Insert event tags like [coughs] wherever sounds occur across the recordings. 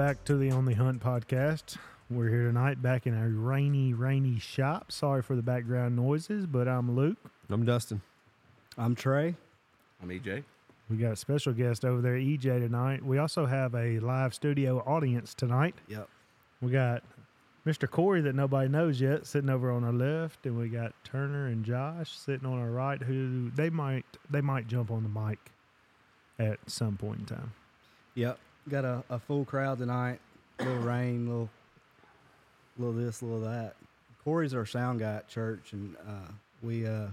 Welcome back to the Only Hunt podcast. We're here tonight back in our rainy, rainy shop. Sorry for the background noises, but I'm Luke. I'm Dustin. I'm Trey. I'm EJ. We got a special guest over there, EJ, tonight. We also have a live studio audience tonight. Yep. We got Mr. Corey that nobody knows yet sitting over on our left, and we got Turner and Josh sitting on our right. Who they might they might jump on the mic at some point in time. Yep. Got a, a full crowd tonight. little rain, little little this, little that. Corey's our sound guy at church, and uh, we uh,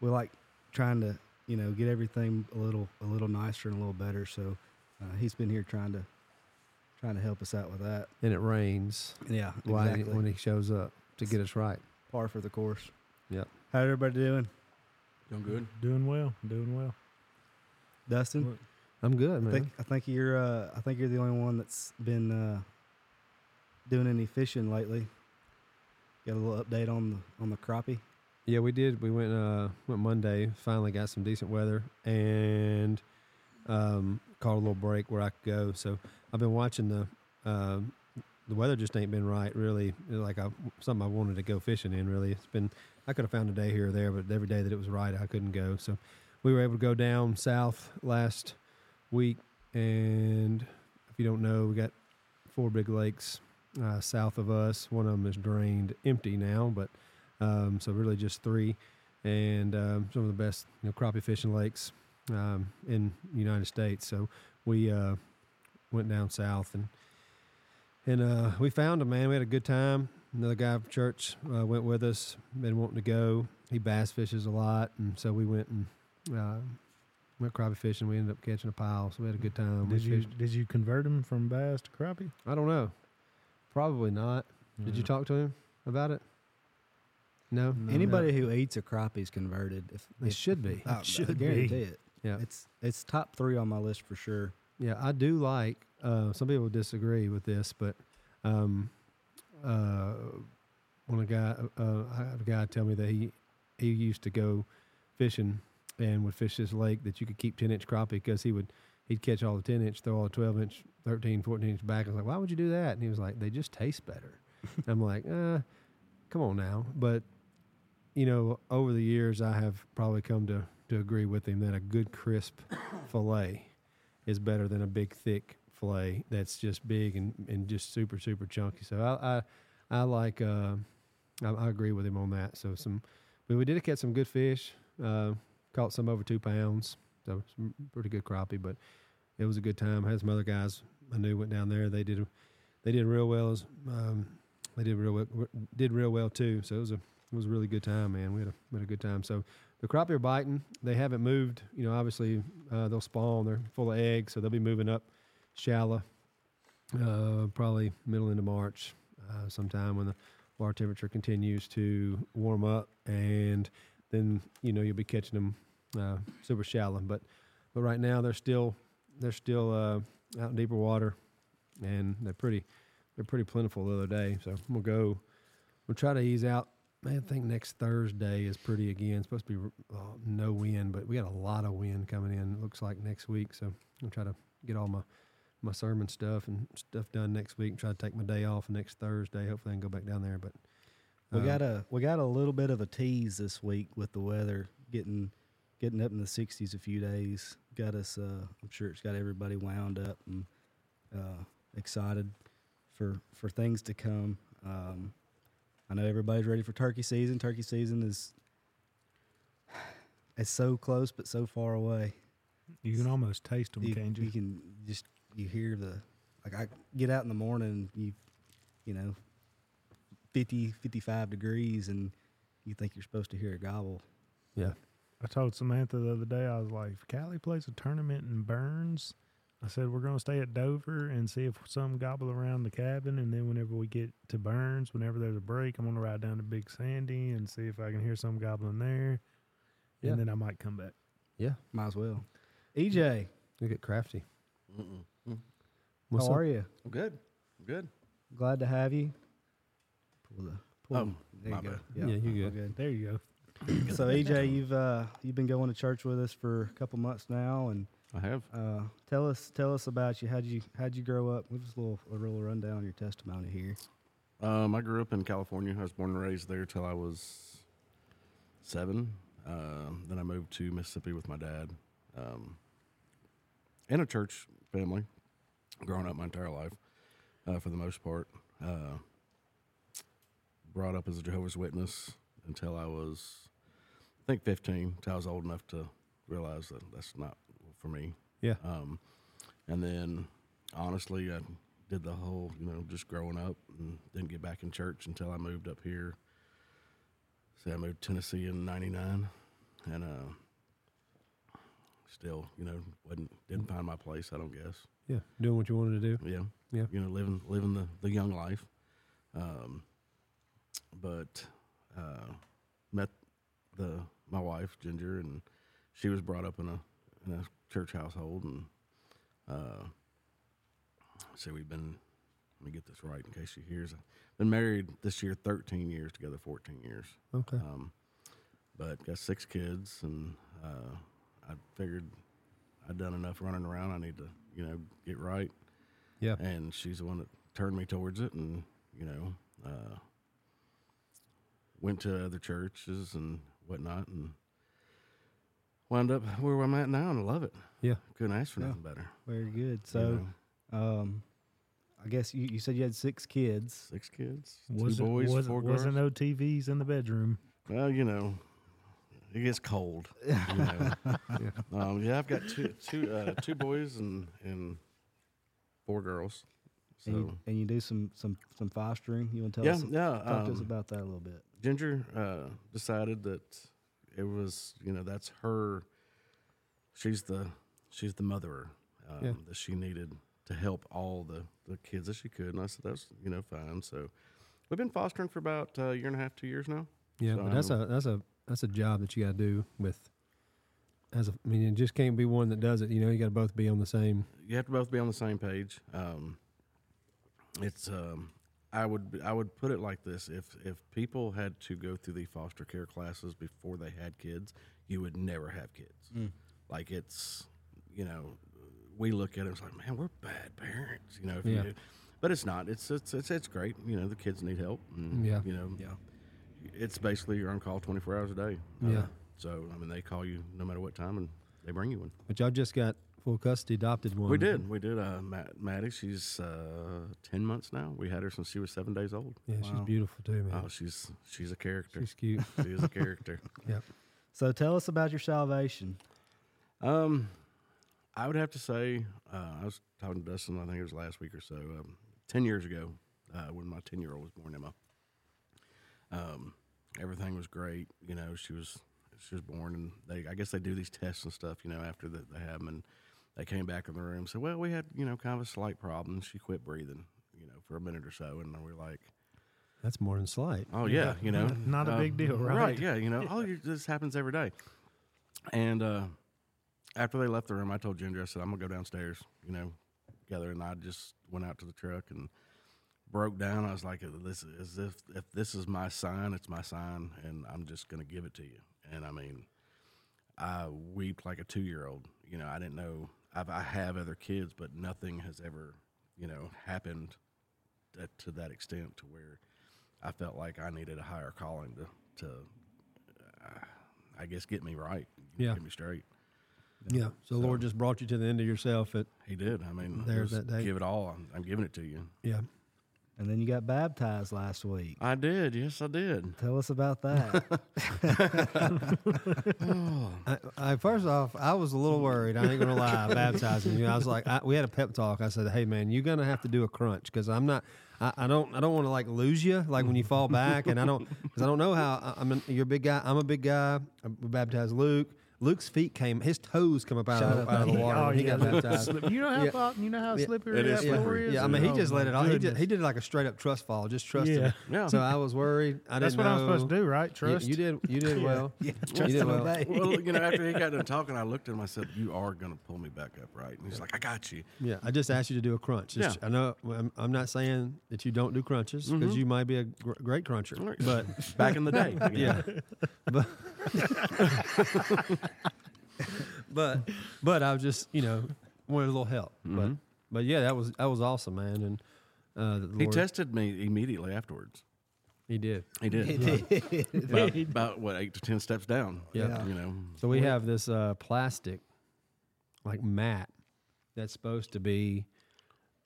we like trying to you know get everything a little a little nicer and a little better. So uh, he's been here trying to trying to help us out with that. And it rains Yeah, why- exactly. when he shows up to get us right. Par for the course. Yep. How everybody doing, Doing good. Doing well, doing well. Dustin? I'm good, I think I think you're uh, I think you're the only one that's been uh, doing any fishing lately. Got a little update on the on the crappie. yeah, we did. We went uh went Monday. Finally got some decent weather and um caught a little break where I could go. So I've been watching the um the weather just ain't been right really like I something I wanted to go fishing in really. It's been I could have found a day here or there, but every day that it was right I couldn't go. So we were able to go down south last week and if you don't know, we got four big lakes uh, south of us. One of them is drained empty now, but um, so really just three, and um, some of the best you know crappie fishing lakes um, in the United States. So we uh, went down south and and uh, we found them. Man, we had a good time. Another guy from church uh, went with us. Been wanting to go. He bass fishes a lot, and so we went and uh, went crappie fishing. We ended up catching a pile, so we had a good time. We Did you fished- did you convert him from bass to crappie? I don't know. Probably not. Did you Mm. talk to him about it? No. No. Anybody who eats a crappie is converted. If, It if- should be. [laughs] I, should I be. guarantee it. Yeah. It's it's top three on my list for sure. Yeah, I do like. Uh, some people disagree with this, but um, uh, when a guy, uh, I had a guy tell me that he he used to go fishing and would fish this lake that you could keep ten inch crappie because he would he'd catch all the ten inch, throw all the twelve inch, 13, 14 inch back. I was like, why would you do that? And he was like, they just taste better. [laughs] I'm like, uh, come on now, but you know, over the years, I have probably come to to agree with him that a good crisp [coughs] fillet is better than a big thick fillet that's just big and, and just super super chunky. So I I, I like uh, I, I agree with him on that. So some, but we did catch some good fish. Uh, caught some over two pounds, so some pretty good crappie. But it was a good time. I had some other guys I knew went down there. They did they did real well. As, um, they did real well, did real well too. So it was a it was a really good time, man. We had a we had a good time. So the crappie are biting. They haven't moved. You know, obviously uh, they'll spawn. They're full of eggs, so they'll be moving up shallow. Uh, probably middle into March, uh, sometime when the water temperature continues to warm up, and then you know you'll be catching them uh, super shallow. But but right now they're still they're still uh, out in deeper water, and they're pretty they're pretty plentiful the other day. So we'll go. We'll try to ease out Man, I think next Thursday is pretty again. It's supposed to be uh, no wind, but we got a lot of wind coming in. Looks like next week, so I'll try to get all my my sermon stuff and stuff done next week. And try to take my day off next Thursday. Hopefully, I can go back down there. But We uh, got a we got a little bit of a tease this week with the weather getting getting up in the 60s a few days. Got us. Uh, I'm sure it's got everybody wound up and uh, excited for for things to come. Um, I know everybody's ready for turkey season. Turkey season is it's so close but so far away. You can almost taste them, you, can't you? you can just you hear the like I get out in the morning and you you know 50 55 degrees and you think you're supposed to hear a gobble yeah, I told Samantha the other day, I was like, if Callie plays a tournament in Burns, I said, we're going to stay at Dover and see if some gobble around the cabin. And then whenever we get to Burns, whenever there's a break, I'm going to ride down to Big Sandy and see if I can hear some gobbling there. Yeah. And then I might come back. yeah. might as well ej You get crafty. Mm-mm. What's how up? are you I'm good. I'm good. glad to have you pull Oh, there you go bad. Yeah, you all good. There you go. [clears throat] so EJ, you've uh you've been going to church with us for a couple months now and I have. Uh, tell us tell us about you. How'd you how'd you grow up? Give us a little a little rundown on your testimony here. Um, I grew up in California. I was born and raised there till I was seven. Um, then I moved to Mississippi with my dad. Um, in a church family, growing up my entire life, uh, for the most part. Brought up as a Jehovah's Witness until I was, I think, 15, until I was old enough to realize that that's not for me. Yeah. Um, and then, honestly, I did the whole, you know, just growing up and didn't get back in church until I moved up here. Say I moved to Tennessee in '99, and uh, still, you know, wasn't didn't find my place. I don't guess. Yeah. Doing what you wanted to do. Yeah, Yeah. You know, living living the, the young life. Um, but uh, met the my wife Ginger, and she was brought up in a in a church household, and uh, so we've been. Let me get this right in case she hears. Been married this year, thirteen years together, fourteen years. Okay. Um, but got six kids, and uh, I figured I'd done enough running around. I need to, you know, get right. Yeah. And she's the one that turned me towards it, and you know, uh, went to other churches and whatnot, and wound up where I'm at now, and I love it. Yeah. Couldn't ask for Yeah. nothing better. Very good. you So, know. um, I guess you, you said you had six kids. six kids, Was two it, boys, was, four wasn't no TVs in the bedroom. Well, you know, it gets cold. [laughs] You know. Yeah. Um, yeah, I've got two two uh, two boys and and four girls. So And you, and you do some some some fostering. You want to tell yeah, us yeah. talk to us um, about that a little bit. Ginger uh, decided that it was you know that's her. She's the she's the motherer um, Yeah. that she needed to help all the the kids that she could, and I said that's you know fine. So we've been fostering for about uh, a year and a half, two years now. Yeah, So that's a that's a that's a job that you got to do with. As a, I mean, it just can't be one that does it. You know, you got to both be on the same. you have to both be on the same page. Um, it's um, I would I would put it like this: if if people had to go through the foster care classes before they had kids, you would never have kids. Like it's you know, we look at it it's like, man, we're bad parents, you know. If Yeah. you, but it's not. It's it's it's it's great. You know, the kids need help. And, Yeah. You know, Yeah. it's basically you're on call 24 hours a day. Yeah. So I mean, they call you no matter what time, and they bring you one. But y'all just got full custody, adopted one. We did. We did. Uh, Matt, Maddie, she's uh, ten months now. We had her since she was seven days old. Yeah, she's beautiful too, man. Oh, she's she's a character. she's cute. [laughs] she is a character. [laughs] yep. So tell us about your salvation. Um, I would have to say, uh, I was talking to Dustin. I think it was last week or so. Um, ten years ago, uh, when my ten year old was born, Emma. Um, everything was great. You know, she was she was born, and they I guess they do these tests and stuff. You know, after that they have them, and they came back in the room. Said, well, we had you know kind of a slight problem. She quit breathing. You know, for a minute or so, and we're like, That's more than slight. Oh yeah, you know, Not a big deal, right? Right? Yeah, you know, [laughs] oh, you, this happens every day. And uh, after they left the room, I told Ginger, I said, I'm gonna go downstairs, you know, together, and I just went out to the truck and broke down. I was like, this is if if this is my sign, it's my sign, and I'm just gonna give it to you. And I mean, I wept like a two year old. You know, I didn't know I've, I have other kids, but nothing has ever, you know, happened that, to that extent to where I felt like I needed a higher calling to, to uh, I guess, get me right, Yeah. get me straight. Yeah. So, the Lord just brought you to the end of yourself. At He did. I mean, There's that day. give it all. I'm, I'm giving it to you. yeah. And then you got baptized last week. I did. Yes, I did. [laughs] Tell us about that. [laughs] [laughs] I, I first off, I was a little worried. I ain't gonna lie, baptizing you. I was like, I, we had a pep talk. I said, "Hey, man, you're gonna have to do a crunch because I'm not. I, I don't. I don't want to like lose you, like when you fall back, and I don't because I don't know how. I, I'm. A, you're a big guy. I'm a big guy. I baptized Luke. Luke's feet came. His toes come up out, Shut of, the, out of the water. Oh, he yeah. got baptized. [laughs] Slip- You know how Yeah. you know how Yeah. slippery It is that Yeah, is. yeah. I mean, he Oh, just let it all. He did, goodness. he did like a straight up trust fall. Just trust Yeah. it. Yeah. So I was worried. I That's didn't what I'm know. supposed to do, right? You- Trust. You, did. You did [laughs] well. yeah, You trust did well. obey. well, you know, [laughs] after he got done talking, I looked at him. I said, "You are going to pull me back up, right?" And he's like, "I got you." Yeah, I just asked you to do a crunch. Just- Yeah. I know I'm, I'm not saying that you don't do crunches because Mhm. you might be a gr- great cruncher, Right. but Back in the day, yeah, but [laughs] but but I was just you know wanted a little help. But Mhm. but yeah, that was that was awesome, man. And uh, the He Lord- tested me immediately afterwards. he did. He did. [laughs] about, about [laughs] what eight to ten steps down. Yeah. Yeah. You know. So we have this uh, plastic like mat that's supposed to be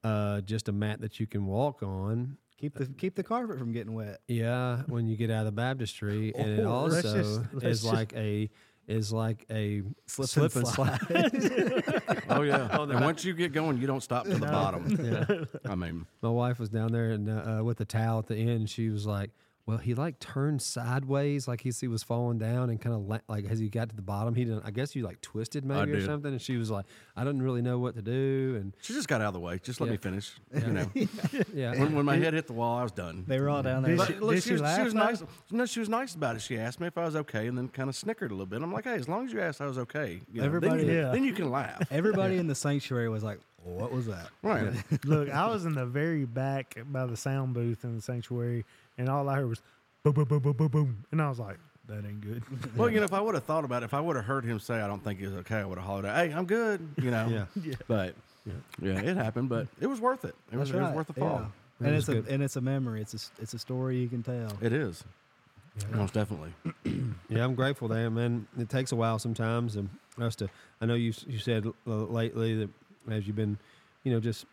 uh, just a mat that you can walk on. keep the keep the carpet from getting wet. Yeah, when you get out of the baptistry, and it Oh, also let's just- let's is just- like a is like a Slip slip, and and slide. [laughs] Oh yeah. and once you get going, you don't stop to the bottom. yeah. I mean, My wife was down there and uh, uh, with the towel at the end. She was like, "Well, he like turned sideways, like he, he was falling down, and kind of la- like as he got to the bottom, he didn't. I guess you like twisted maybe or did. something." And she was like, "I didn't really know what to do." And she just got out of the way. Just let Yeah. me finish. [laughs] You know. [laughs] yeah, when, when my head hit the wall, I was done. They were all down there. But she- look, she, she was, laugh she was nice. No, she was nice about it. She asked me if I was okay, and then kind of snickered a little bit. I'm like, hey, as long as you asked I was okay, you know, Everybody- then, you, Yeah. then you can laugh. [laughs] Everybody in the sanctuary was like, "What was that?" Right. Look, I was in the very back by the sound booth in the sanctuary, and all I heard was boom, boom, boom, boom, boom, boom, and I was like, "That ain't good." [laughs] Well, you know, if I would have thought about it, if I would have heard him say, I don't think he's okay, I would have hollered, out, hey, I'm good, you know. [laughs] yeah. yeah. But, yeah. it happened, but it was worth it. It was, That's it was worth the fall. That And was it's a and it's a memory. It's a s- it's a story you can tell. It is. Yeah. Most definitely. [clears throat] Yeah, I'm grateful there, man. It takes a while sometimes, and us to. I know you you said uh, lately that as you've been, you know, just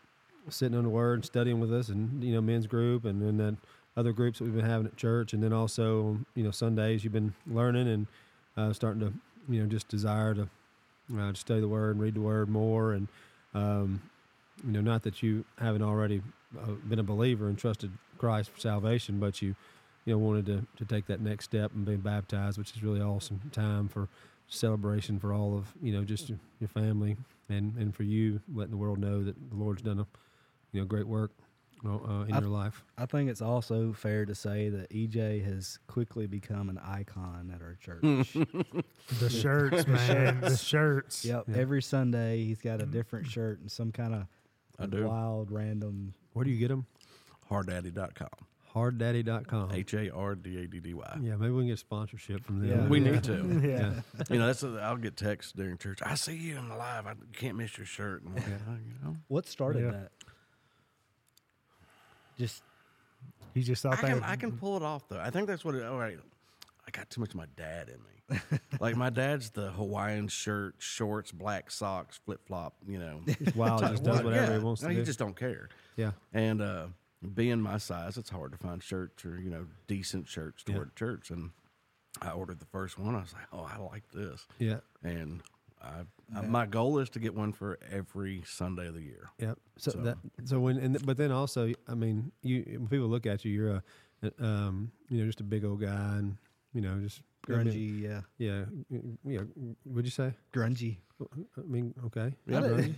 sitting on the Word and studying with us, and you know, men's group, and then that other groups that we've been having at church, and then also you know Sundays you've been learning and uh, starting to you know just desire to uh, study the Word and read the Word more, and um, you know, not that you haven't already uh, been a believer and trusted Christ for salvation, but you you know, wanted to, to take that next step and be baptized, which is really awesome time for celebration for all of, you know, just your, your family and, and for you letting the world know that the Lord's done a, you know, great work uh, uh, in I- your life. I think it's also fair to say that EJ has quickly become an icon at our church. [laughs] [laughs] The shirts, man, the shirts. yep. Yeah. Every Sunday he's got a different shirt and some kind of I do. wild random. Where do you get them? Harddaddy.com. Harddaddy.com. H A R D A D D Y. Yeah, maybe we can get sponsorship from them. Yeah. We need to. [laughs] Yeah. Yeah. You know, that's a, I'll get texts during church. I see you in the live. I can't miss your shirt. And like, Yeah. "Oh, you know, What started Yeah. that? Just He just I thought can. I can pull it off though. I think that's what. It, all right, I got too much of my dad in me. [laughs] like my dad's the Hawaiian shirt, shorts, black socks, flip flop. You know, [laughs] wild. Just does whatever yeah. he wants No, to you do. just don't care. yeah. And uh, being my size, it's hard to find shirts or you know decent shirts to Yeah. wear to church. And I ordered the first one. I was like, oh, I like this. Yeah. And I, I, my goal is to get one for every Sunday of the year. Yep. So, So- that so when and but then also I mean you when people look at you you're a um you know just a big old guy and you know just I mean, grungy, yeah, Yeah, yeah. What'd you say? grungy. I mean, okay. Yeah, I agree.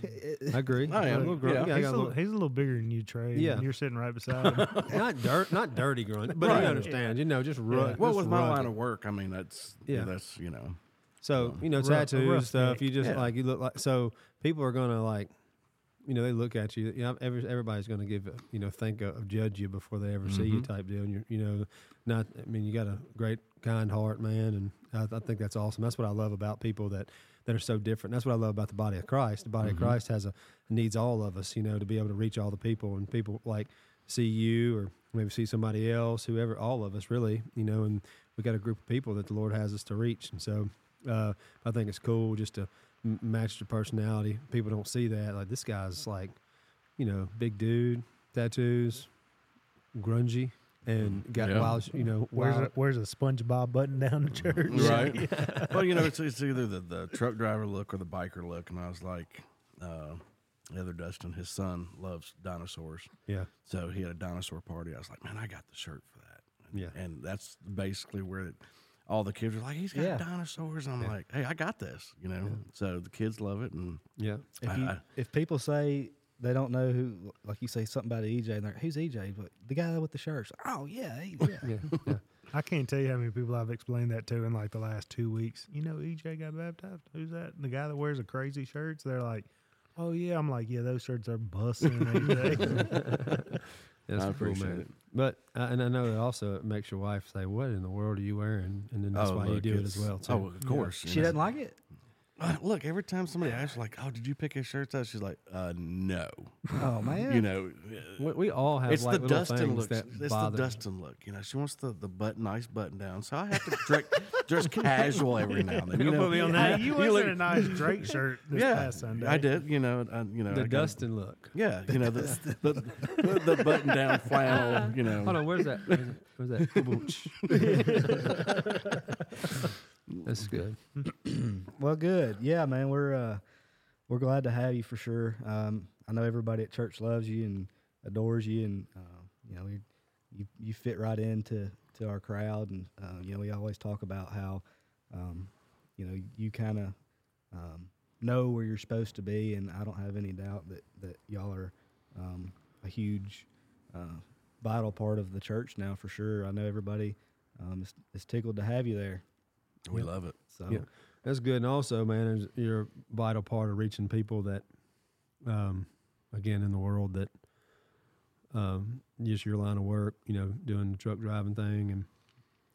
[laughs] I agree. I am, A little grunt- yeah. yeah, he's, a a little, little, he's a little bigger than you, Trey. Yeah. and you're sitting right [laughs] beside him. not dirt, not dirty grunt, but Right. you understand. You know, just rough. Well, just with my rugged. line of work, I mean that's Yeah. yeah, that's you know So you know, Rough- a rough tattoos stuff. neck. You just Yeah. like you look like. So people are gonna like, you know, they look at you. You know, every, everybody's gonna give, a, you know, think of, judge you before they ever see you, Mhm. type deal. And you're, you know, not. I mean, you got a great, kind heart, man, and I, I think that's awesome. That's what I love about people that that are so different. That's what I love about the body of Christ. The body Mhm. of Christ has a needs all of us, you know, to be able to reach all the people, and people like see you or maybe see somebody else, whoever, all of us, really, you know, and we got a group of people that the Lord has us to reach, and so uh, I think it's cool just to m- match your personality. People don't see that. Like this guy's like, you know, big dude, tattoos, grungy, and got Yeah. wild, you know, Where's a, where's a SpongeBob button down the church? [laughs] right. [laughs] well, you know, it's, it's either the, the truck driver look or the biker look, and I was like, uh, the other Dustin, his son loves dinosaurs, Yeah, so he had a dinosaur party. I was like, man, I got the shirt for that. And, Yeah. and that's basically where it, all the kids are like, he's got Yeah. dinosaurs, and I'm Yeah. like, hey, I got this, you know. So the kids love it, and yeah, If I- you I- if people say they don't know who, like you say something about EJ, and they're like, who's EJ? But the guy with the shirts. Oh yeah, he- yeah. [laughs] yeah, yeah. I can't tell you how many people I've explained that to in like the last two weeks. You know, EJ got baptized. Who's that? The guy that wears the crazy shirts. They're like, oh yeah. I'm like, yeah, those shirts are busting. EJ. [laughs] That's I a cool appreciate man. it. But uh, and I know it also it makes your wife say, "What in the world are you wearing?" And then that's oh, why you do it as well too. Oh, of course. you She know. doesn't like it. Uh, look, every time somebody asks, like, "Oh, did you pick his shirts out?" She's like, "Uh, no." Oh man. You know, We, we all have it's like the little Dustin things look. that It's the. Dustin look. You know, she wants the the button, nice button down. So I have to dress, dress casual every now and then. You You know, put me on that. [laughs] You was look- in a nice Drake shirt this yeah, past Sunday. I did. You know, I, you know, the I got- Dustin look. Yeah, you know the the, the, the button down [laughs] flannel. You know, Hold on, where's that? Where's that? Where's that? [laughs] That's good. [clears throat] Well, good. Yeah, man. We're uh, we're glad to have you for sure. Um, I know everybody at church loves you and adores you, and uh, you know you you, you fit right into to our crowd. And uh, you know we always talk about how um, you know you kind of um, know where you're supposed to be, and I don't have any doubt that that y'all are um, a huge uh, vital part of the church now for sure. I know everybody um, is, is tickled to have you there. We love it. So Yeah. That's good. And also, man, you're a vital part of reaching people that, um, again, in the world that, um, just your line of work, you know, doing the truck driving thing and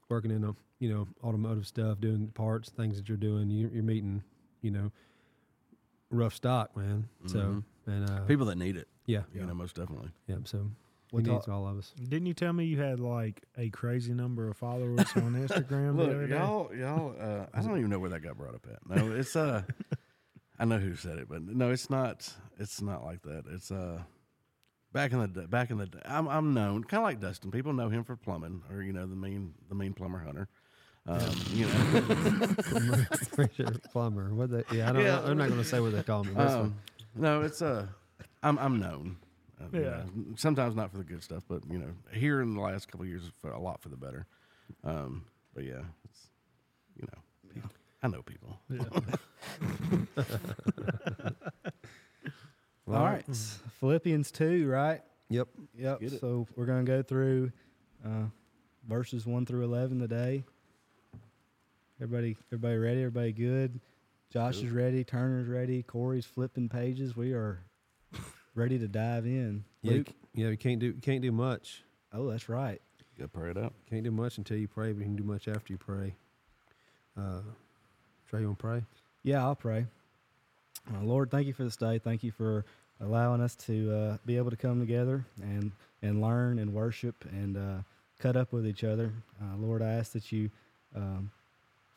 working in a, you know, automotive stuff, doing parts, things that you're doing, you, you're meeting, you know, rough stock, man. So, Mhm. and, uh, People that need it. yeah, You know, most definitely. yeah. So, We he needs all of us. Didn't you tell me you had like a crazy number of followers on [laughs] Instagram the other Look, day? y'all, y'all. Uh, I don't even know where that got brought up at. No, it's uh, [laughs] I know who said it, but no, it's not. It's not like that. It's uh, back in the day, back in the day. I'm I'm known kind of like Dustin. People know him for plumbing, or you know the mean the mean plumber hunter. Um, you know, [laughs] Plumber. What they, yeah, I don't, Yeah. I'm not going to say what they call me. That's um, no, it's uh, I'm I'm known. Uh, you Yeah. know, sometimes not for the good stuff, but you know, here in the last couple of years, for a lot for the better. Um, but yeah, it's you know, I know people. Well, [laughs] All right. Philippians 2, right? Yep. Yep. So we're going to go through uh, verses 1 through 11 today. Everybody everybody ready? Everybody good? Josh is ready. Turner's ready. Corey's flipping pages. We are ready to dive in. Yeah, you Luke? c- yeah, you can't do can't do much. Oh, that's right. Go pray it out. Can't do much until you pray, but you can do much after you pray. Uh, Trey, you want to pray? Yeah, I'll pray. Uh, Lord, thank you for this day. Thank you for allowing us to uh, be able to come together and, and learn and worship and uh, cut up with each other. Uh, Lord, I ask that you um,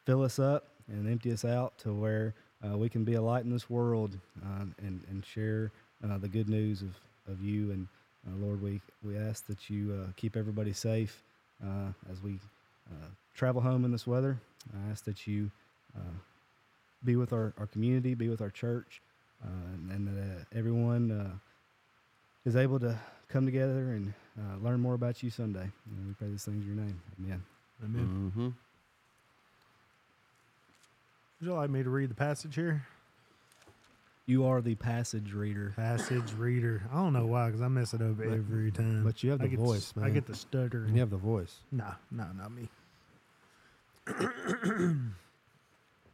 fill us up and empty us out to where uh, we can be a light in this world um, and, and share uh, the good news of, of you. And uh, Lord, we, we ask that you uh, keep everybody safe uh, as we uh, travel home in this weather. I ask that you uh, be with our, our community, be with our church, uh, and, and that uh, everyone uh, is able to come together and uh, learn more about you Sunday. And we pray these things in your name. Amen. Amen. Mm-hmm. Would you like me to read the passage here? You are the passage reader. Passage reader. I don't know why, because I mess it up every time. but you have I the get voice, I man. I get the stutter. You have the voice. No, no, not me. [clears throat]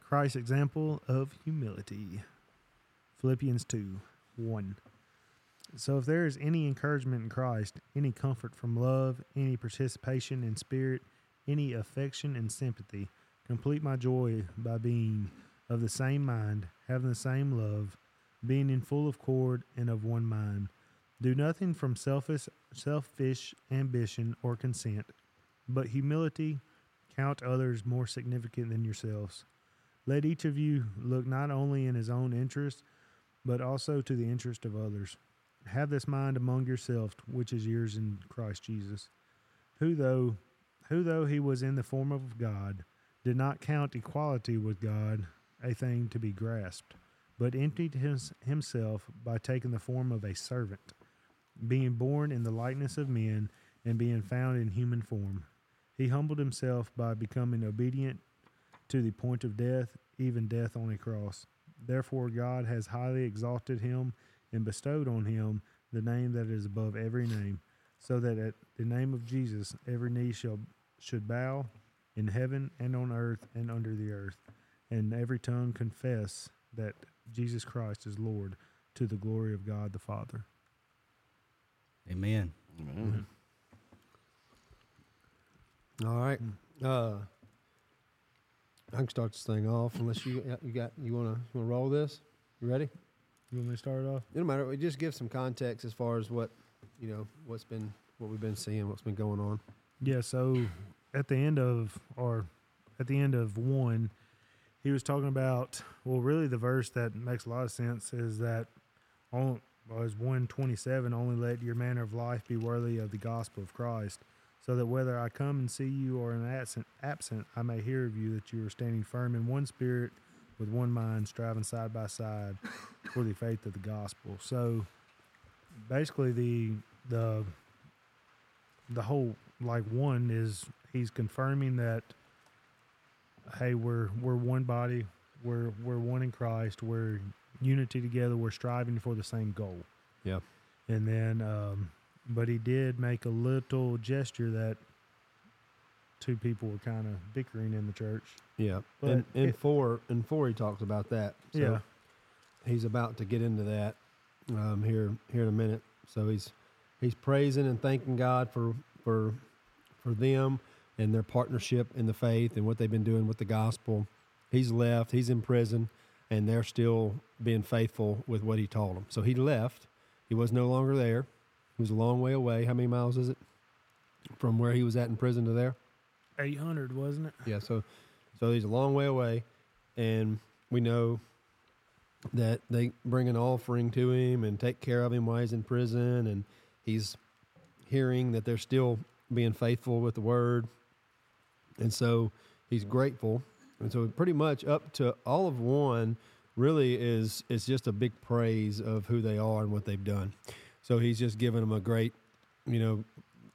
Christ's example of humility. Philippians 2 1. So if there is any encouragement in Christ, any comfort from love, any participation in spirit, any affection and sympathy, complete my joy by being of the same mind, having the same love, being in full accord and of one mind. Do nothing from selfish selfish ambition or consent, but humility count others more significant than yourselves. Let each of you look not only in his own interest, but also to the interest of others. Have this mind among yourselves, which is yours in Christ Jesus, who though who though he was in the form of God, did not count equality with God a thing to be grasped, but emptied his, himself by taking the form of a servant, being born in the likeness of men, and being found in human form. He humbled himself by becoming obedient to the point of death, even death on a cross. Therefore, God has highly exalted him and bestowed on him the name that is above every name, so that at the name of Jesus every knee shall should bow in heaven and on earth and under the earth, and every tongue confess that Jesus Christ is Lord to the glory of God the Father. Amen. Amen. All right. Uh, I can start this thing off unless you you got you want to want to roll this. You ready? You want me to start it off? It don't matter. We just give some context as far as what you know what's been what we've been seeing, what's been going on. Yeah, so at the end of or at the end of one, he was talking about well, really the verse that makes a lot of sense is that on one twenty seven. Only let your manner of life be worthy of the gospel of Christ, so that whether I come and see you or am absent, absent, I may hear of you that you are standing firm in one spirit, with one mind, striving side by side for the faith of the gospel. So basically, the the the whole like one is he's confirming that hey we're we're one body. We're we're one in christ. We're unity together. We're striving for the same goal. Yeah. and then um but he did make a little gesture that two people were kind of bickering in the church. Yeah, But and it- four and four he talks about that. So yeah. he's about to get into that um, here here in a minute. So he's he's praising and thanking God for for for them and their partnership in the faith and what they've been doing with the gospel. He's left. He's in prison, and they're still being faithful with what he told them. So he left. He was no longer there. He was a long way away. How many miles is it from where he was at in prison to there? 800 wasn't it Yeah, so so he's a long way away, and we know that they bring an offering to him and take care of him while he's in prison, and he's hearing that they're still being faithful with the word, and so he's grateful, and so pretty much up to all of one really is is just a big praise of who they are and what they've done. So he's just giving them a great, you know,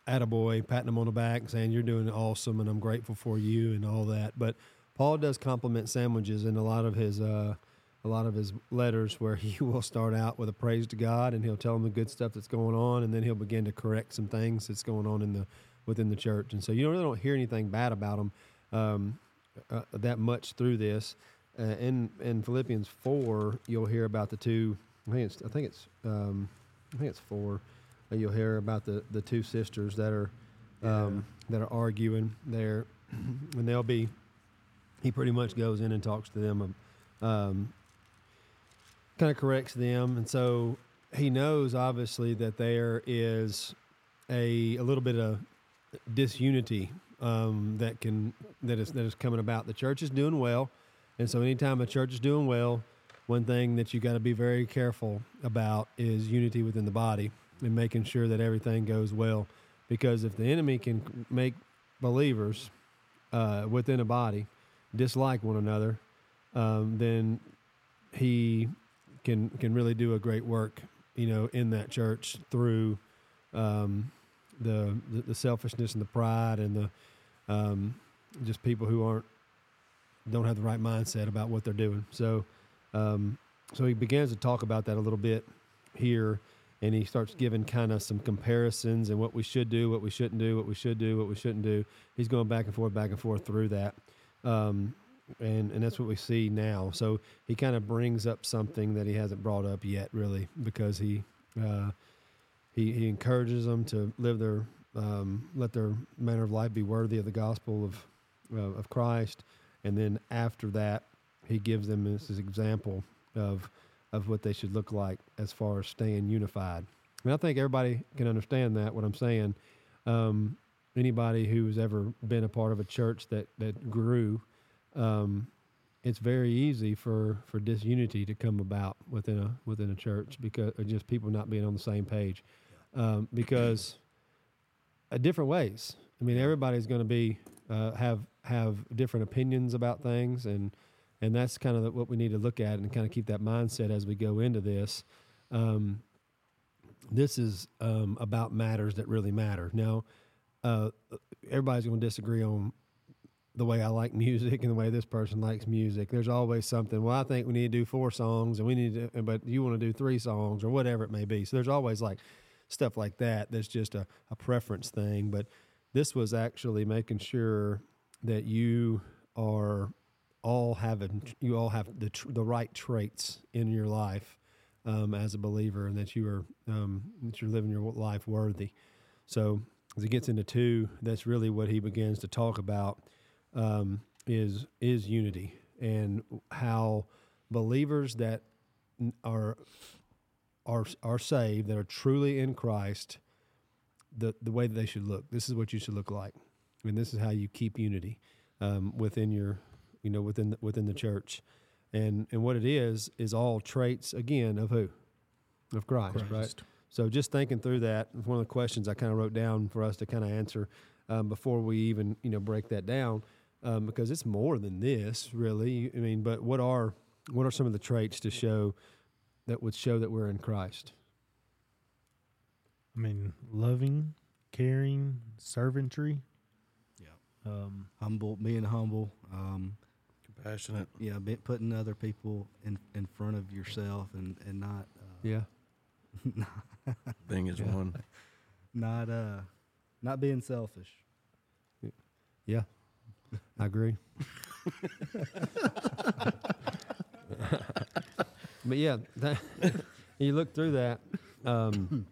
attaboy, patting them on the back, saying you're doing awesome, and I'm grateful for you and all that. But Paul does compliment sandwiches in a lot of his uh, a lot of his letters, where he [laughs] will start out with a praise to God, and he'll tell them the good stuff that's going on, and then he'll begin to correct some things that's going on in the within the church. And so you really don't hear anything bad about them um, uh, that much through this. Uh, in in Philippians four, you'll hear about the two. I think it's I think it's um, I think it's four. Uh, you'll hear about the the two sisters that are um, that are arguing there, [clears throat] and they'll be. He pretty much goes in and talks to them, um, kind of corrects them, and so he knows obviously that there is a a little bit of disunity um, that can that is that is coming about. The church is doing well, and so anytime a church is doing well, one thing that you got to be very careful about is unity within the body and making sure that everything goes well. Because if the enemy can make believers uh, within a body dislike one another, um, then he can can really do a great work, you know, in that church through um, the, the the selfishness and the pride and the um, just people who aren't don't have the right mindset about what they're doing. So, um, so he begins to talk about that a little bit here, and he starts giving kind of some comparisons and what we should do, what we shouldn't do, what we should do, what we shouldn't do. He's going back and forth, back and forth through that, um, and and that's what we see now. So he kind of brings up something that he hasn't brought up yet, really, because he uh, he he encourages them to live their um, let their manner of life be worthy of the gospel of uh, of Christ, and then after that, he gives them this example of of what they should look like as far as staying unified. And I think everybody can understand that what I'm saying. Um, anybody who's ever been a part of a church that that grew, um, it's very easy for for disunity to come about within a within a church because just people not being on the same page, um, because uh, different ways. I mean, everybody's going to be uh, have have different opinions about things, and and that's kind of what we need to look at and kind of keep that mindset as we go into this. Um, this is um, about matters that really matter. Now, uh, everybody's going to disagree on the way I like music and the way this person likes music. There's always something. Well, I think we need to do four songs, and we need to, but you want to do three songs or whatever it may be. So there's always like stuff like that. That's just a, a preference thing. But this was actually making sure that you are all having you all have the the right traits in your life um, as a believer, and that you are um, that you're living your life worthy. So as he gets into two, that's really what he begins to talk about. Um, is is unity and how believers that are are are saved that are truly in Christ the the way that they should look. This is what you should look like, and this is how you keep unity um, within your you know within the, within the church, and and what it is is all traits again of who of Christ, right? So just thinking through that, one of the questions I kind of wrote down for us to kind of answer um, before we even you know break that down, um, because it's more than this, really. I mean, but what are what are some of the traits to show that would show that we're in Christ? I mean, loving, caring, servantry. Yeah. Um, Humble, being humble. Um, Compassionate. yeah, be, putting other people in in front of yourself and and not uh, Yeah, [laughs] Being is Yeah. [laughs] one. not uh not being selfish. yeah, I agree. [laughs] but yeah, that, [laughs] you look through that, um,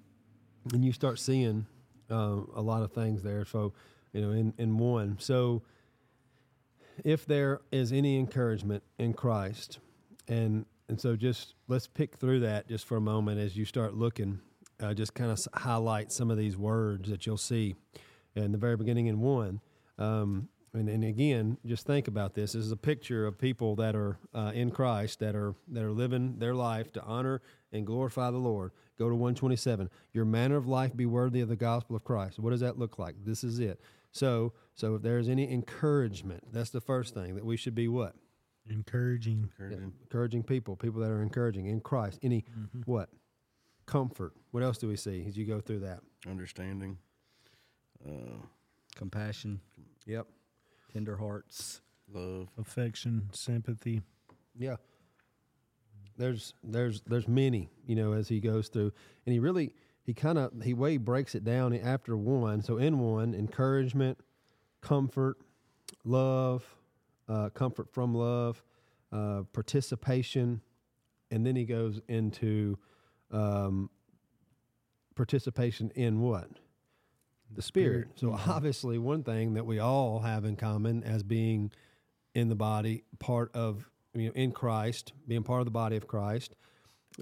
and you start seeing uh, a lot of things there. So, you know, in, in one. So, if there is any encouragement in Christ, and and so just let's pick through that just for a moment as you start looking, uh, just kind of highlight some of these words that you'll see in the very beginning in one. Um, and, and again, just think about this. This is a picture of people that are uh, in Christ that are that are living their life to honor and glorify the Lord. Go to 127. Your manner of life be worthy of the gospel of Christ. What does that look like? This is it. So, so if there is any encouragement, that's the first thing that we should be what encouraging. Encouraging. encouraging people, people that are encouraging in Christ. Any Mm-hmm. what comfort? What else do we see as you go through that? Understanding. Uh, Compassion, Yep. Tender hearts. love. affection, sympathy. Yeah. There's there's there's many, you know, as he goes through. And he really he kind of he way breaks it down after one. So in one, encouragement, comfort, love, uh, comfort from love, uh, participation, and then he goes into um, participation in what? The spirit. Spirit. So obviously, one thing that we all have in common as being in the body, part of you know in Christ, being part of the body of Christ,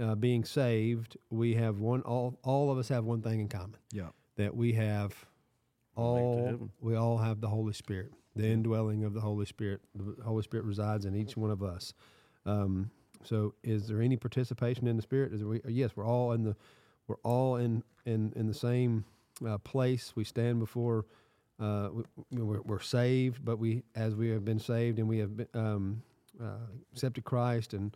uh, being saved, we have one. All all of us have one thing in common Yeah. that we have all we all have the Holy Spirit, the indwelling of the Holy Spirit. The Holy Spirit resides in each one of us. Um, so, is there any participation in the Spirit? Is there, we, yes, we're all in the we're all in in in the same uh, place. We stand before. Uh, we, we're, we're saved, but we, as we have been saved and we have been, um, uh, accepted Christ and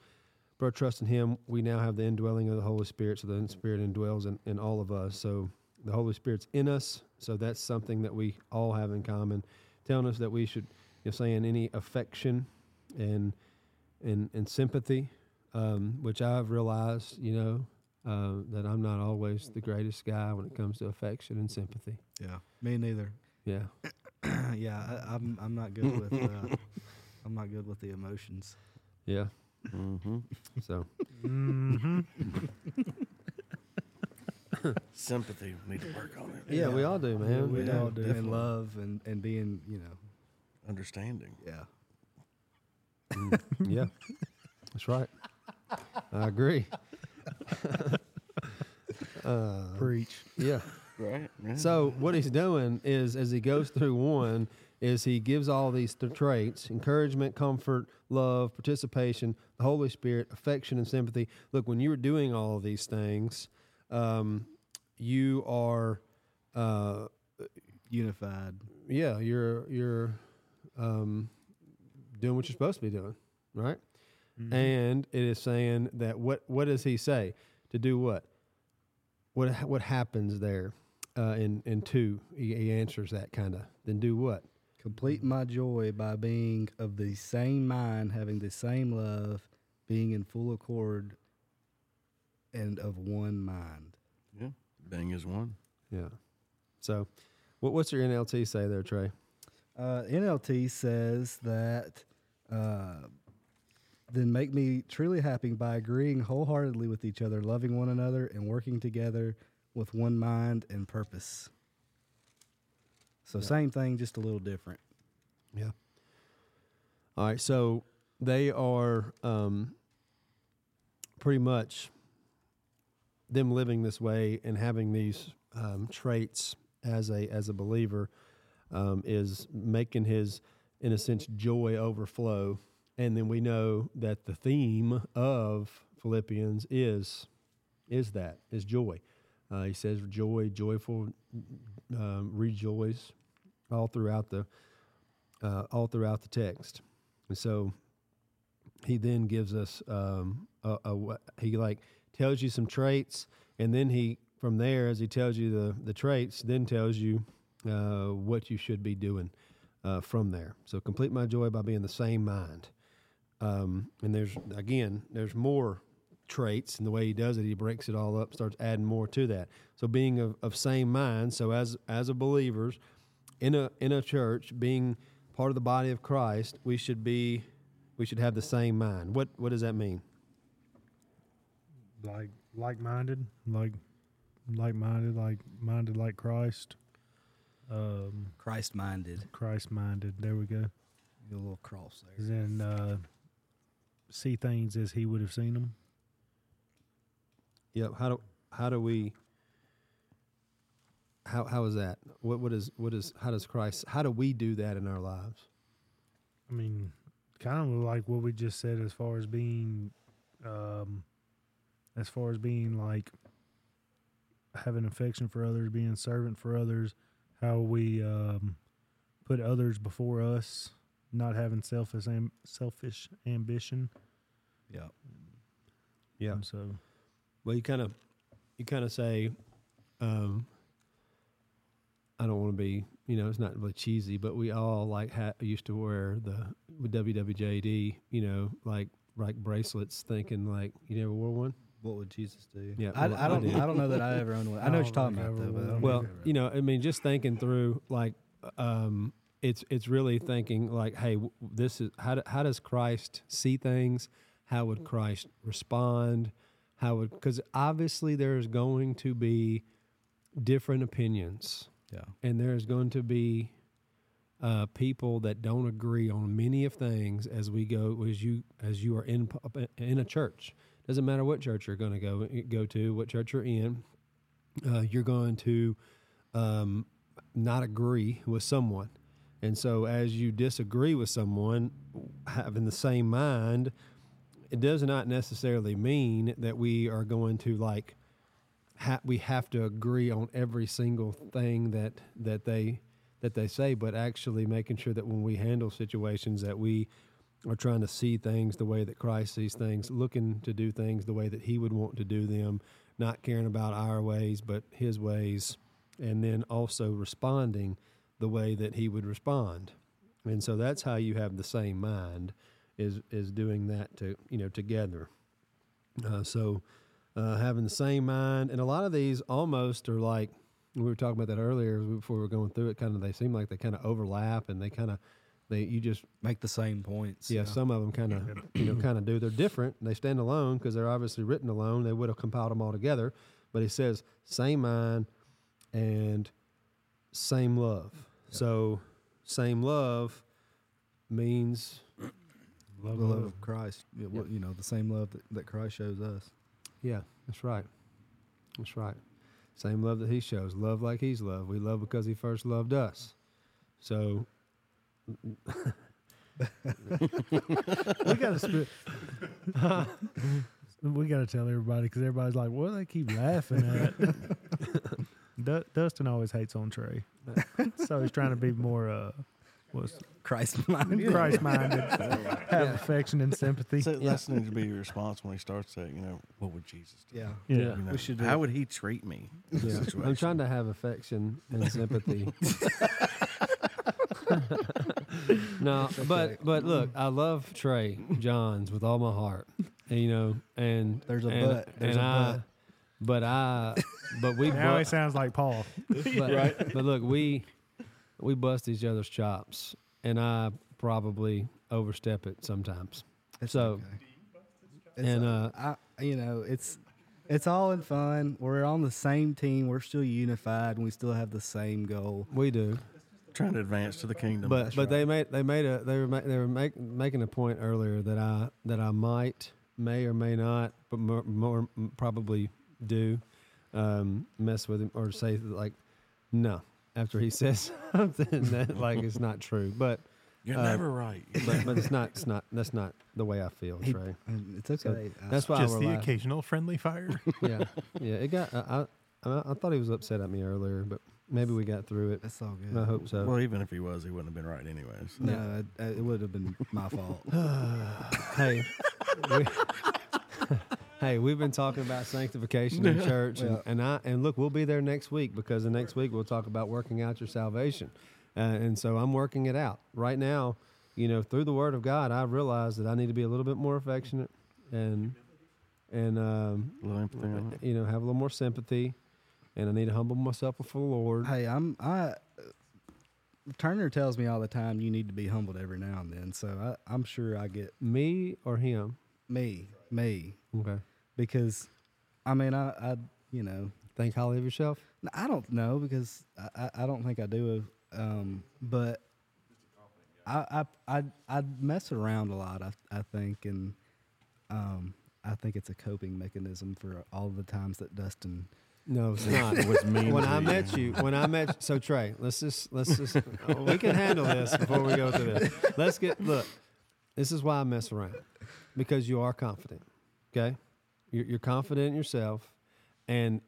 put our trust in Him, we now have the indwelling of the Holy Spirit. So the Spirit indwells in, in all of us. So the Holy Spirit's in us. So that's something that we all have in common. Telling us that we should, you know, saying any affection and and and sympathy, um, which I've realized, you know, uh, that I'm not always the greatest guy when it comes to affection and sympathy. Yeah. Me neither. Yeah, [coughs] yeah, I, I'm I'm not good with uh, I'm not good with the emotions. yeah. Mm-hmm. So Mm-hmm. [coughs] Sympathy. We need to work on it. yeah, we all do, man. we Yeah. all do. And love and and being you know Understanding. yeah. Mm, yeah, [laughs] that's right. I agree. Uh, Preach. yeah. Right. Yeah. So what he's doing is, as he goes through one, is he gives all these th- traits: encouragement, comfort, love, participation, the Holy Spirit, affection, and sympathy. Look, when you're doing all of these things, um, you are, uh, Unified. yeah, you're you're um, doing what you're supposed to be doing, right? Mm-hmm. And it is saying that what what does he say to do what? What what happens there? Uh, in in two, he, he answers that kind of. Then do what? Complete my joy by being of the same mind, having the same love, being in full accord, and of one mind. yeah. Being is one. Yeah. So, what what's your NLT say there, Trey? Uh, NLT says that uh, then make me truly happy by agreeing wholeheartedly with each other, loving one another, and working together with one mind and purpose. So Yeah. same thing, just a little different. Yeah. All right, so they are um, pretty much them living this way and having these um, traits as a as a believer um, is making his, in a sense, joy overflow. And then we know that the theme of Philippians is is that is joy. Uh, he says joy, joyful, um, rejoice, all throughout the uh, all throughout the text. And so he then gives us um, a, a he like tells you some traits, and then he from there as he tells you the the traits, then tells you uh, what you should be doing uh, from there. So complete my joy by being the same mind. Um, and there's again, there's more traits and the way he does it he breaks it all up starts adding more to that so being of, of same mind so as as a believers in a in a church being part of the body of christ we should be we should have the same mind what what does that mean Like like minded, like like minded, like minded like Christ. Um, Christ minded. Christ minded. There we go. A little cross there. Then uh, see things as He would have seen them. yep. How do how do we how how is that? What what is what is how does christ how do we do that in our lives? I mean, kind of like what we just said as far as being, um, as far as being like having affection for others, being servant for others, how we um, put others before us, not having selfish am- selfish ambition. Yeah. yeah And so Well, you kind of, you kind of say, um, I don't want to be, you know, it's not really cheesy, but we all like ha- used to wear the with WWJD, you know, like like bracelets, thinking like you never wore one. What would Jesus do? Yeah, I, well, I I don't. did. I, don't know that I ever owned one. I know what you're [laughs] talking about don't though. But I ever don't Well, you know, I mean, just thinking through like, um, it's it's really thinking like, hey, this is how do, how does Christ see things? How would Christ respond? How would because obviously there's going to be different opinions yeah. and there's going to be uh, people that don't agree on many of things as we go as you as you are in in a church. Doesn't matter what church you're going to go go to, what church you're in. Uh, you're going to um, not agree with someone, and so as you disagree with someone, having the same mind, it does not necessarily mean that we are going to like ha- we have to agree on every single thing that that they that they say, but actually making sure that when we handle situations that we are trying to see things the way that Christ sees things, looking to do things the way that He would want to do them, not caring about our ways but His ways, and then also responding the way that He would respond. And so that's how you have the same mind is is doing that to you know together. Uh, so uh, having the same mind, and a lot of these almost are like we were talking about that earlier before we were going through it. Kind of they seem like they kind of overlap, and they kind of they you just Make the same points. yeah, some of them kind of you know kind of do. They're different. They stand alone because they're obviously written alone. They would have compiled them all together, but he says same mind and same love. So same love means [clears throat] love, the love love. of Christ. Yeah, what- you know, the same love that, that Christ shows us. Yeah, that's right. That's right. Same love that he shows. Love like he's loved. We love because he first loved us. So [laughs] we got to [laughs] we got to tell everybody because everybody's like, "What do they keep laughing at?" [laughs] Du- Dustin always hates on Trey, [laughs] so he's trying to be more uh, what's Christ minded. Christ minded, [laughs] have affection and sympathy. So that's needs to be your response when he starts that. You know, what would Jesus do? Yeah. yeah. Yeah. You know, We should do how it. would he treat me? in this yeah, I'm situation? trying to have affection and sympathy. [laughs] no, but but look, I love Trey Johns with all my heart. And, you know, and There's a and, but. There's and a I, but. But I, but we Now bu- he sounds like Paul. [laughs] but, but look, we we bust each other's chops, and I probably overstep it sometimes. It's So, okay. And, uh, uh, I, you know, it's it's all in fun. We're on the same team. We're still unified, and we still have the same goal. We do. trying to advance to the kingdom. but That's but right. they made they made a they were ma- they were make, making a point earlier that I that I might may or may not, but more, more probably do um, mess with him or say like no after he [laughs] says something that like it's not true, but you're uh, never right. but but it's not it's not that's not the way I feel, He- Trey. It's okay. I- That's why Just we're the laughing. occasional friendly fire. [laughs] yeah yeah it got I, I I thought he was upset at me earlier, but maybe we got through it. That's all good. I hope so. well, even if he was, he wouldn't have been right anyways. No, it, it would have been my fault. [sighs] hey, we, [laughs] hey, we've been talking about sanctification in [laughs] church, and, Yeah. and I and look, we'll be there next week because the next week we'll talk about working out your salvation, uh, and so I'm working it out right now. You know, through the Word of God, I realize that I need to be a little bit more affectionate, and and um, A little empathy on it. you know have a little more sympathy, and I need to humble myself before the Lord. hey, I'm I. Turner tells me all the time you need to be humbled every now and then. So I, I'm sure I get Me or him? me, me, Okay. because I mean I, I you know Think highly of yourself. I don't know because I, I, I don't think I do. Um, but I I I I mess around a lot. I I think, and um, I think it's a coping mechanism for all the times that Dustin. No, it's [laughs] not. It was mean when I met you, when I met so Trey, let's just let's just we can handle this before we go to this. Let's get look. This is why I mess around because you are confident. Okay, you're, you're confident in yourself, and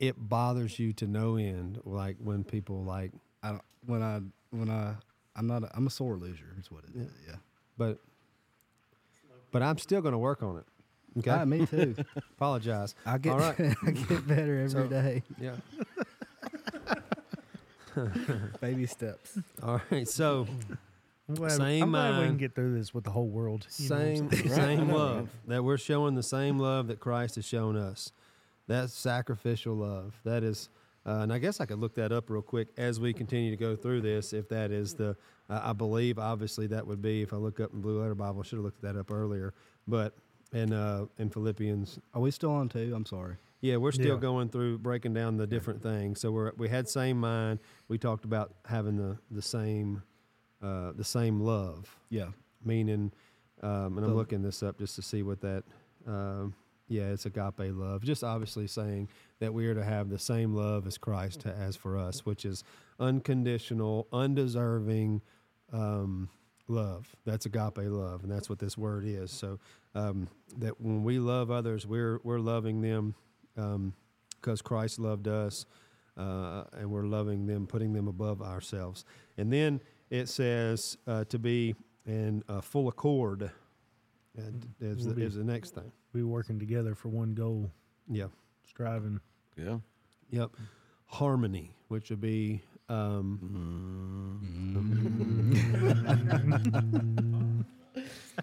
it bothers you to no end. Like when people like, I don't when I when I I'm not a, I'm a sore loser. Is what it is. Yeah. but but I'm still going to work on it. Okay, Ah, me too. [laughs] apologize. I get All right. [laughs] I get better every So- day. Yeah. [laughs] Baby steps. All right. So I'm glad, Same I'm glad we can get through this with the whole world. you know what same same [laughs] love that we're showing the same love that Christ has shown us. That's sacrificial love. That is, uh, and I guess I could look that up real quick as we continue to go through this. If that is the, uh, I believe obviously that would be if I look up in Blue Letter Bible. I should have looked that up earlier, but in uh, in Philippians, Are we still on two? I'm sorry. yeah, we're still Yeah. going through breaking down the different things. So we're we had same mind. We talked about having the the same uh, the same love Yeah. meaning, um, and I'm The- looking this up just to see what that. Um, yeah, it's agape love. Just obviously saying that we are to have the same love as Christ has for us, which is unconditional, undeserving um, love. That's agape love, and that's what this word is. So um, that when we love others, we're we're loving them because Christ loved us, uh, and we're loving them, putting them above ourselves. And then it says uh, to be in uh, full accord. And is, We'll the, be- is the next thing. We working together for one goal, Yeah. striving. Yeah. Yep. Harmony, which would be um, [laughs]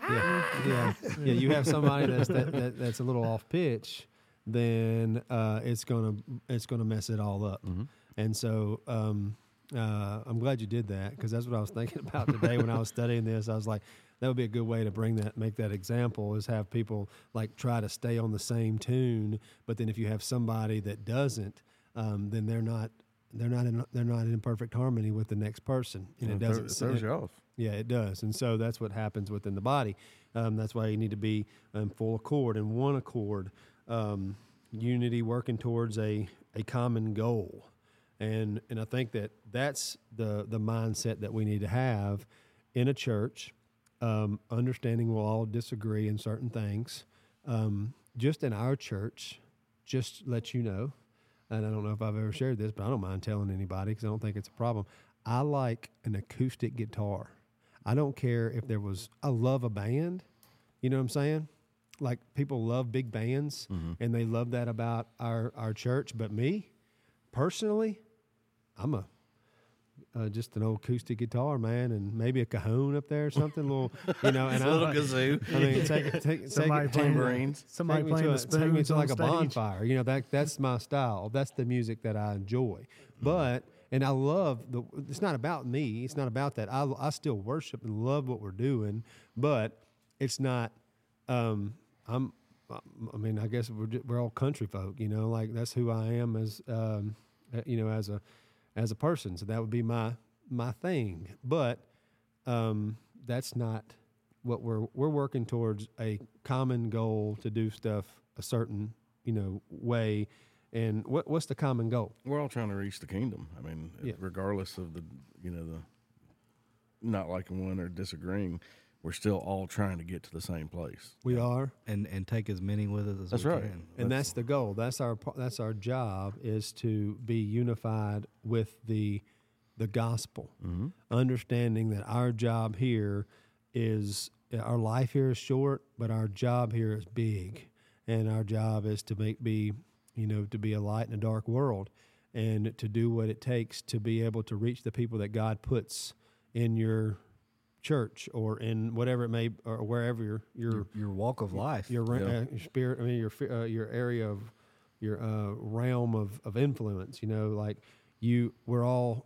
yeah, yeah, yeah. You have somebody that's that, that, that's a little off pitch, then uh, it's gonna it's gonna mess it all up. Mm-hmm. And so um, uh, I'm glad you did that because that's what I was thinking [laughs] about today when I was studying this. I was like, that would be a good way to bring that, make that example is have people like try to stay on the same tune, but then if you have somebody that doesn't, um, then they're not. They're not in. They're not in perfect harmony with the next person, and it doesn't. It throws you off. Yeah, it does. And so that's what happens within the body. Um, that's why you need to be in full accord and one accord, um, unity, working towards a, a common goal. And and I think that that's the the mindset that we need to have in a church. Um, understanding we'll all disagree in certain things. Um, just in our church, just let you know, and I don't know if I've ever shared this, but I don't mind telling anybody because I don't think it's a problem. I like an acoustic guitar. I don't care if there was. I love a band. You know what I'm saying? Like people love big bands, and they love that about our our church. But me, personally, I'm a uh, just an old acoustic guitar, man, and maybe a cajon up there or something, little, you know. [laughs] And I. Just a little I, kazoo. I mean, take take take, [laughs] Somebody it, playing the- tambourines. Somebody take me to the a, spoons take me to on like a bonfire. You know that that's my style. That's the music that I enjoy. But and I love the. It's not about me. It's not about that. I I still worship and love what we're doing, but it's not. Um, I'm. I mean, I guess we're ju- we're all country folk. You know, like that's who I am as um, you know as a as a person. So that would be my my thing. But um, that's not what we're we're working towards a common goal to do stuff a certain you know way. And what what's the common goal? We're all trying to reach the kingdom. I mean, Yeah. regardless of the, you know, the not liking one or disagreeing, we're still all trying to get to the same place. We are, and and take as many with us as That's we right. can. and that's the goal. That's our that's our job is to be unified with the the gospel. Mm-hmm. understanding that our job here is our life here is short, but our job here is big, and our job is to make be you know to be a light in a dark world, and to do what it takes to be able to reach the people that God puts in your church or in whatever it may or wherever your your your, your walk of life. your, ra- Yeah. uh, your spirit. I mean your uh, your area of your uh, realm of of influence. You know, like you, we're all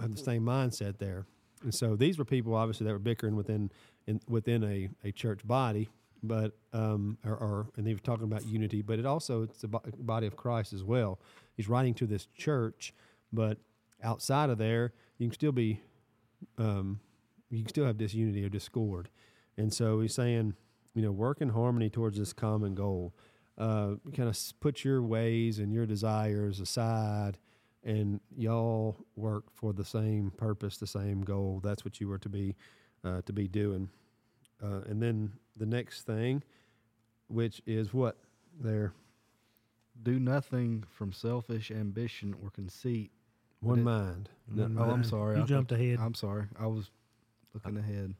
have the same mindset there. And so these were people obviously that were bickering within in, within a, a church body, but um, or, or and they were talking about unity, but it also it's the body of Christ as well. He's writing to this church, but outside of there, you can still be, um, you can still have disunity or discord, and so he's saying, you know, work in harmony towards this common goal. Uh, kind of put your ways and your desires aside and y'all work for the same purpose, the same goal. That's what you were to be uh, to be doing. Uh, and then the next thing, which is what there, Do nothing from selfish ambition or conceit. one it- mind. No, One Oh, I'm sorry. You I jumped thought- ahead. I'm sorry. I was looking ahead.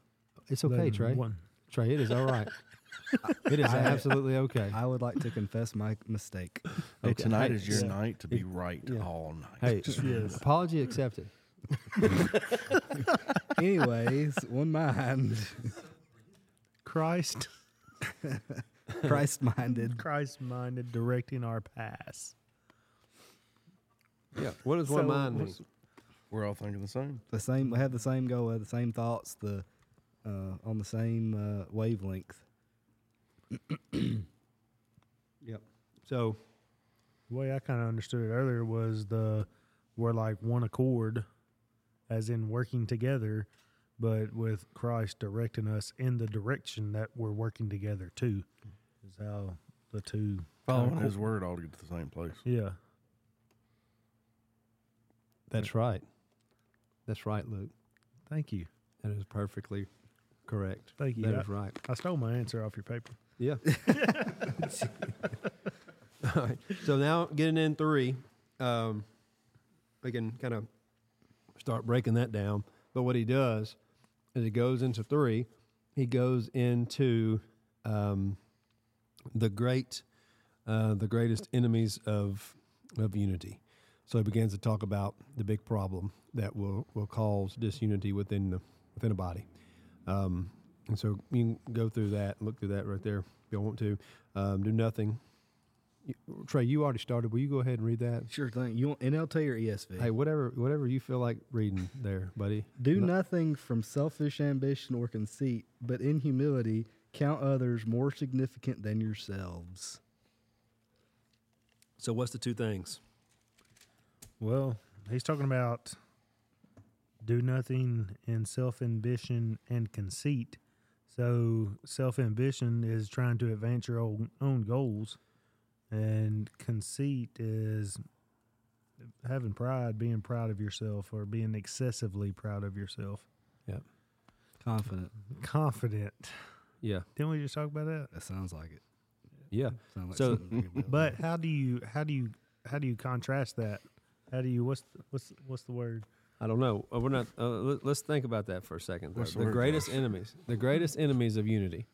it's okay, Then Trey. One. Trey, it is all right. [laughs] it is I- absolutely okay. I would like to confess my mistake. Hey, Okay. tonight Hey, is your yeah. night to be right Yeah. all night. Hey, Yes. apology accepted. [laughs] Anyways, one mind, Christ, [laughs] Christ minded. Christ minded, directing our paths. Yeah. What does one So, mind mean? what's- We're all thinking the same. The same. We have the same goal. Have the same thoughts. The uh, on the same uh, wavelength. [coughs] Yep. So The way I kind of understood it earlier was the we're like one accord, as in working together, but with Christ directing us in the direction that we're working together too. Is how the two Following kinda His word all to get to the same place. Yeah, that's right. That's right, Luke. thank you, That is perfectly correct. thank you. That I, is right. I stole my answer off your paper. Yeah. [laughs] All right. So now getting in three, um, we can kind of start breaking that down. But what he does is he goes into three, he goes into um, the great, uh, the greatest enemies of of unity. So he begins to talk about the big problem that will will cause disunity within the within a body. Um, and so you can go through that and look through that right there if you want to. Um, do nothing. You, Trey, you already started. Will you go ahead and read that? Sure thing. You want NLT or ESV? Hey, whatever, whatever you feel like reading there, buddy. Do No- nothing from selfish ambition or conceit, but in humility count others more significant than yourselves. So, what's the two things? Well, he's talking about do nothing in self ambition and conceit. So, self ambition is trying to advance your own, own goals, and conceit is having pride, being proud of yourself, or being excessively proud of yourself. Yeah. Confident. Confident. Yeah, Didn't we just talk about that? That sounds like it. yeah. Sounds like So- something we could build. But how do you how do you how do you contrast that? How do you what's the, what's what's the word? I don't know. Uh, We're not. Uh, let, us think about that for a second. though. What's the the word, greatest Josh? enemies, the greatest enemies of unity,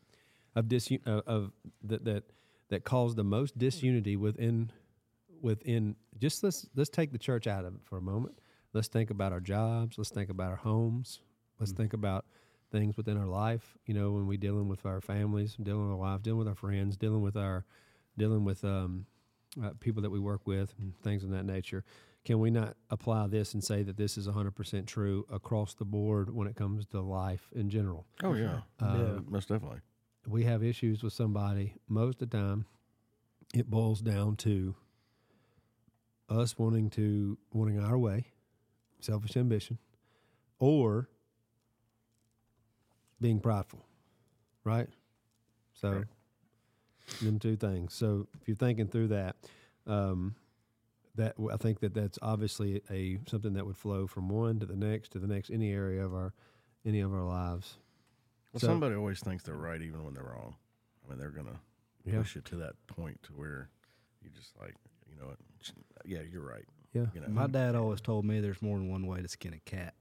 of dis, uh, of that that that cause the most disunity within within. Just let's let's take the church out of it for a moment. Let's think about our jobs. Let's think about our homes. Let's Mm. think about things within our life. You know, when we dealing with our families, dealing with our wives, dealing with our friends, dealing with our dealing with um, uh, people that we work with, and things of that nature. Can we not apply this and say that this is 100% true across the board when it comes to life in general? Oh yeah, Uh, Yeah. most definitely. We have issues with somebody, most of the time, it boils down to us wanting to wanting our way, selfish ambition, or being prideful, right? So, Right. them two things. So, if you're thinking through that, um, that I think that that's obviously a something that would flow from one to the next to the next, any area of our any of our lives. Well, So- somebody always thinks they're right even when they're wrong. I mean, they're gonna Yeah. push it to that point to where you just like, you know what? Yeah, you're right. Yeah. You know, My dad always told me there's more than one way to skin a cat.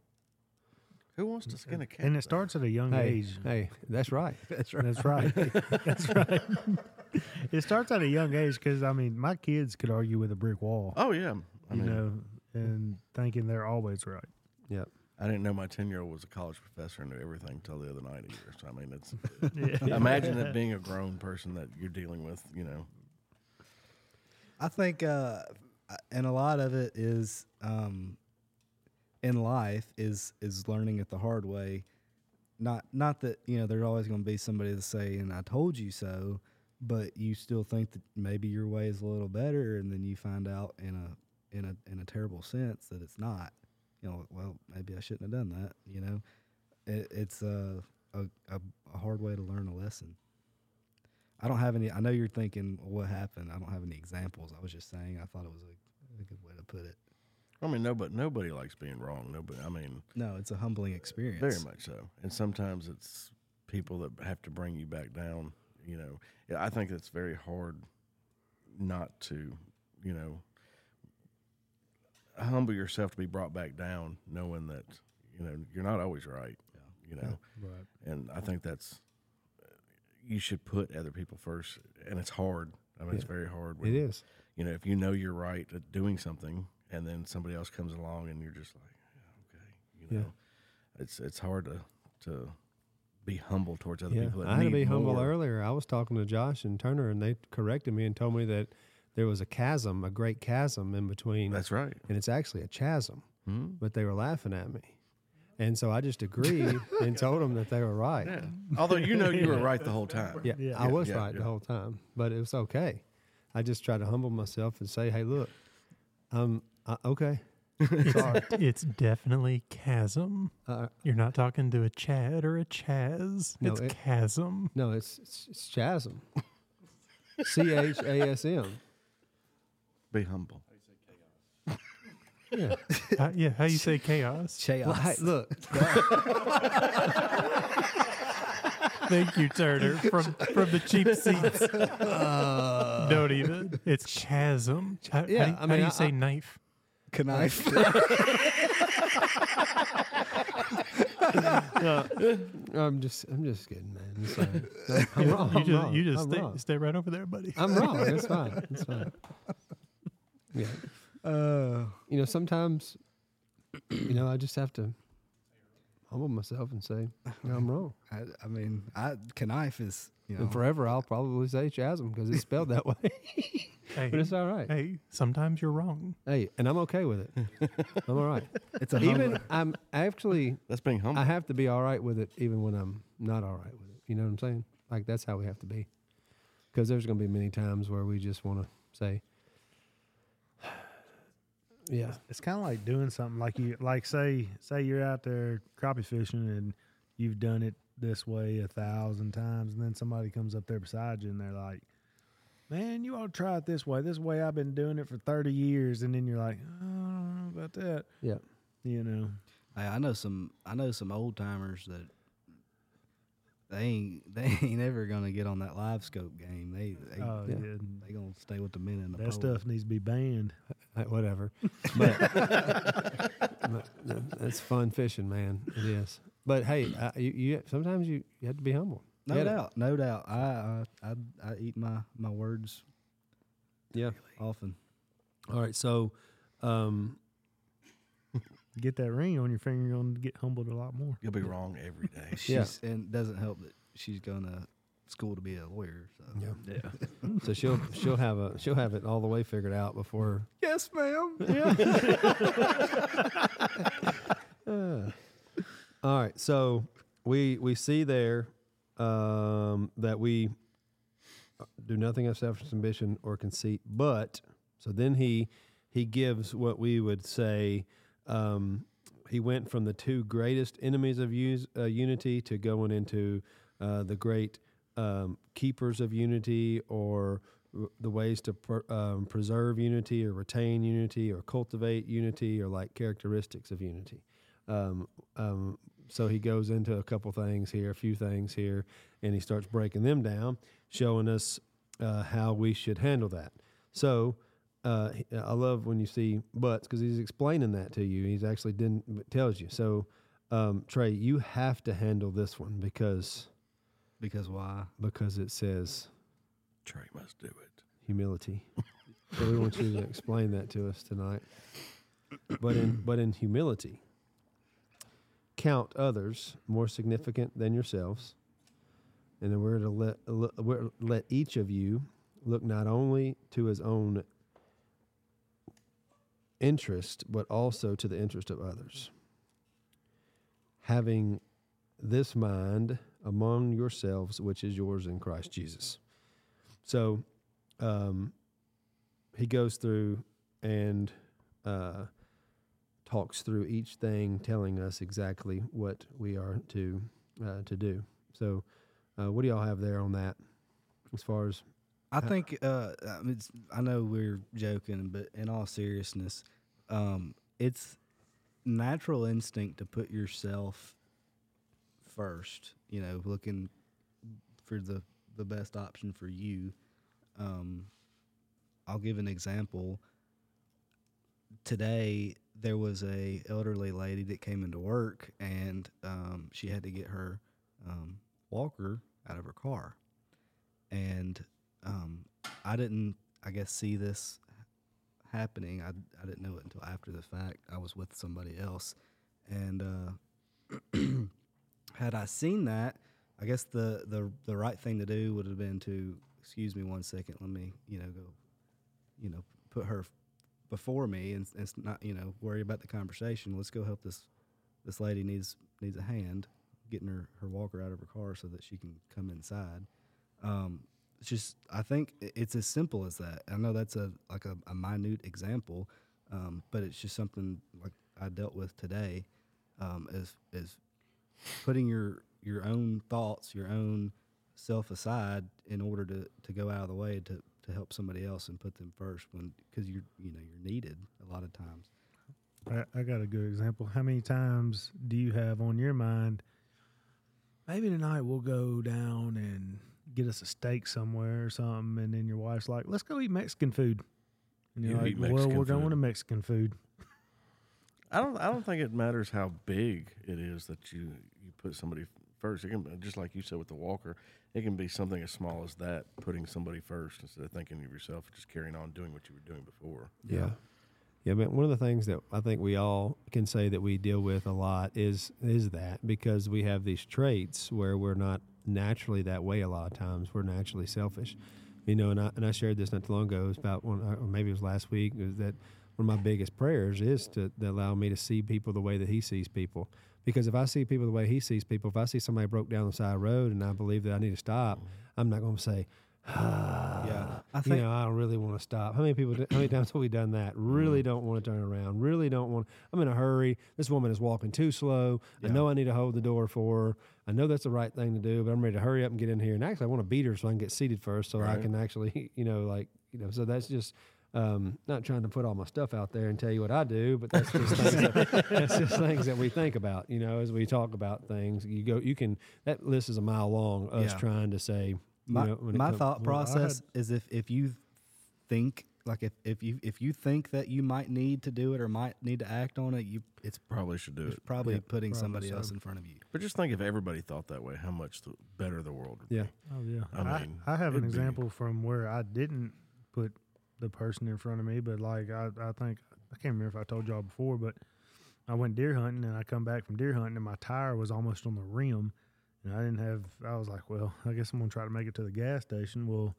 who wants to skin a cat? and it starts at a young Hey, age. hey, that's right. [laughs] That's right. That's right. [laughs] That's right. [laughs] [laughs] it starts at a young age because I mean, my kids could argue with a brick wall, Oh yeah, I you mean, know, and thinking they're always right. Yep. I didn't know my ten year old was a college professor and knew everything until the other night either. So I mean, it's [laughs] Yeah. imagine it being a grown person that you're dealing with. You know, I think, uh, and a lot of it is um, in life is is learning it the hard way. Not not that you know there's always going to be somebody to say, "and I told you so," but you still think that maybe your way is a little better, and then you find out in a in a in a terrible sense that it's not. You know, well, maybe I shouldn't have done that. You know, it, it's a, a a hard way to learn a lesson. I don't have any. I know you're thinking what happened. I don't have any examples. I was just saying. I thought it was a, a good way to put it. I mean, nobody nobody likes being wrong. Nobody. I mean, No, it's a humbling experience. very much so. And sometimes it's people that have to bring you back down. You know, I think it's very hard not to, you know, humble yourself to be brought back down, knowing that you know you're not always right. You know, Right. and I think that's you should put other people first, and it's hard. I mean, it's very hard. It When, is. You know, if you know you're right at doing something, and then somebody else comes along, and you're just like, yeah, okay, you Yeah. know, it's it's hard to to be humble towards other Yeah, people. That I had to need be humble more. earlier. I was talking to Josh and Turner, and they corrected me and told me that there was a chasm, a great chasm in between, That's right. and it's actually a chasm. Hmm? But they were laughing at me, and so I just agreed [laughs] and told them that they were right. Yeah. Although you know you were right the whole time. Yeah, Yeah. I was Yeah, right the whole time, but it was okay. I just tried to humble myself and say, "Hey, look, um, uh, okay, sorry." [laughs] It's definitely chasm. Uh, You're not talking to a Chad or a Chaz. No, it's it- chasm. no, it's it's, it's chasm. C H A S M. Be humble. Yeah. Uh, yeah, how you say chaos? Chaos. Well, hey, look, Thank you, Turner, from from the cheap seats. Uh, Don't even. It's chasm. How, Yeah, how, do- I how do you I- say I- knife? Knife. [laughs] [laughs] I'm just I'm just kidding, man. I'm sorry. [laughs] I'm wrong. you I'm just wrong. you just I'm stay, wrong. stay right over there, buddy. I'm wrong. It's fine. It's fine. Yeah. uh, You know, sometimes, [clears throat] you know, I just have to humble myself and say, "Yeah, I'm wrong. [laughs] I, I mean, I knife is you know And forever, I'll probably say chasm because it's spelled that way. [laughs] Hey, but it's all right. hey, sometimes you're wrong. Hey, and I'm okay with it. [laughs] I'm all right. it's a Even humbling, I'm actually, That's being humble. I have to be all right with it, even when I'm not all right with it. You know what I'm saying? Like that's how we have to be. Because there's going to be many times where we just want to say, "Yeah, It's kind of like doing something like you like say say you're out there crappie fishing and you've done it this way a thousand times and then somebody comes up there beside you and they're like, "Man, you ought to try it this way. This way I've been doing it for 30 years." And then you're like, oh, "I don't know about that." yeah, You know. Hey, I know some. I know some old timers that they ain't. [laughs] They ain't ever gonna get on that LiveScope game. They they, Oh, yeah. yeah. they gonna stay with the men in the That pole. stuff needs to be banned. [laughs] uh, whatever." [laughs] But, but th- that's fun fishing, man. It is. But hey, uh, you, you sometimes you, you have to be humble. No Get it. doubt, no doubt. I I I, I eat my my words Yeah. often. All right. So, um, Get that ring on your finger, you're going to get humbled a lot more. You'll be wrong every day. [laughs] Yeah. She's, and doesn't help that she's going to school to be a lawyer. So Yeah. yeah. so she'll she'll have a she'll have it all the way figured out before. yes, ma'am. Uh, [laughs] all right. So we we see there um, that we do nothing of selfish ambition or conceit, but so then he he gives what we would say um, he went from the two greatest enemies of uh, unity to going into uh, the great um, keepers of unity or w- the ways to per, um, preserve unity or retain unity or cultivate unity or like characteristics of unity. Um, um, so he goes into a couple things here, a few things here, and he starts breaking them down, showing us uh, how we should handle that. So uh, I love when you see buts because he's explaining that to you. He's actually didn't tells you. So um, Trey, you have to handle this one because Because why? because it says Trey must do it. humility. [laughs] so we want you to explain that to us tonight. But in but in humility, count others more significant than yourselves, and then we're to let let- we're, let each of you look not only to his own interest but also to the interest of others. Having this mind among yourselves, which is yours in Christ Jesus. So um, he goes through and uh, talks through each thing, telling us exactly what we are to uh, to do. So, uh, what do y'all have there on that? As far as I think uh, I know we're joking, but in all seriousness, um, it's natural instinct to put yourself first. You know, looking for the the best option for you. Um, I'll give an example. Today there was a elderly lady that came into work, and um, she had to get her um, walker out of her car, and um, I didn't, I guess, see this happening. I, I didn't know it until after the fact. I was with somebody else, and uh, [clears throat] had I seen that, I guess the, the the right thing to do would have been to excuse me one second. Let me you know go, you know, put her before me and, and not you know worry about the conversation. Let's go help this this lady needs needs a hand getting her her walker out of her car so that she can come inside. Um, just I think it's as simple as that. I know that's a like a, a minute example, um, but it's just something like I dealt with today. Um, is is putting your your own thoughts, your own self aside in order to, to go out of the way to, to help somebody else and put them first when because you're you know you're needed a lot of times. I, I got a good example. How many times do you have on your mind? Maybe tonight we'll go down and get us a steak somewhere or something, and then your wife's like, "Let's go eat Mexican food." And you're You like, eat "Well, we're going food. to Mexican food." I don't. I don't think it matters how big it is that you you put somebody first. It can just like you said with the walker. It can be something as small as that, putting somebody first instead of thinking of yourself, just carrying on doing what you were doing before. Yeah. Yeah, but one of the things that I think we all can say that we deal with a lot is is that because we have these traits where we're not naturally that way a lot of times. We're naturally selfish. You know, and I and I shared this not too long ago. It was about one or maybe it was last week, is that one of my biggest prayers is to, to allow me to see people the way that he sees people. Because if I see people the way he sees people, if I see somebody broke down the side of the road and I believe that I need to stop, I'm not going to say, ah, Yeah, I you know, I don't really want to stop. How many people? How many times have we done that? Really Mm-hmm. don't want to turn around. Really don't want. I'm in a hurry. This woman is walking too slow. I know I need to hold the door for her. I know that's the right thing to do, but I'm ready to hurry up and get in here. And actually, I want to beat her so I can get seated first, so I can actually, [laughs] you know, like, you know. So that's just. Um, not trying to put all my stuff out there and tell you what I do, but that's just [laughs] things that, that's just things that we think about, you know, as we talk about things. You go, you can. That list is a mile long. Us Yeah. trying to say, you my, know, my comes- thought well, process is if if you think like if, if you if you think that you might need to do it or might need to act on it, you it's Probably should do it. probably Yeah, putting probably somebody so. else in front of you. But just think if everybody thought that way, how much the better the world would Yeah. be. Oh yeah, I I, mean, I have an it'd be- example from where I didn't put the person in front of me, but like I, I think I can't remember if I told y'all before, but I went deer hunting and I come back from deer hunting and my tire was almost on the rim, and I didn't have. I was like, well, I guess I'm gonna try to make it to the gas station. Well,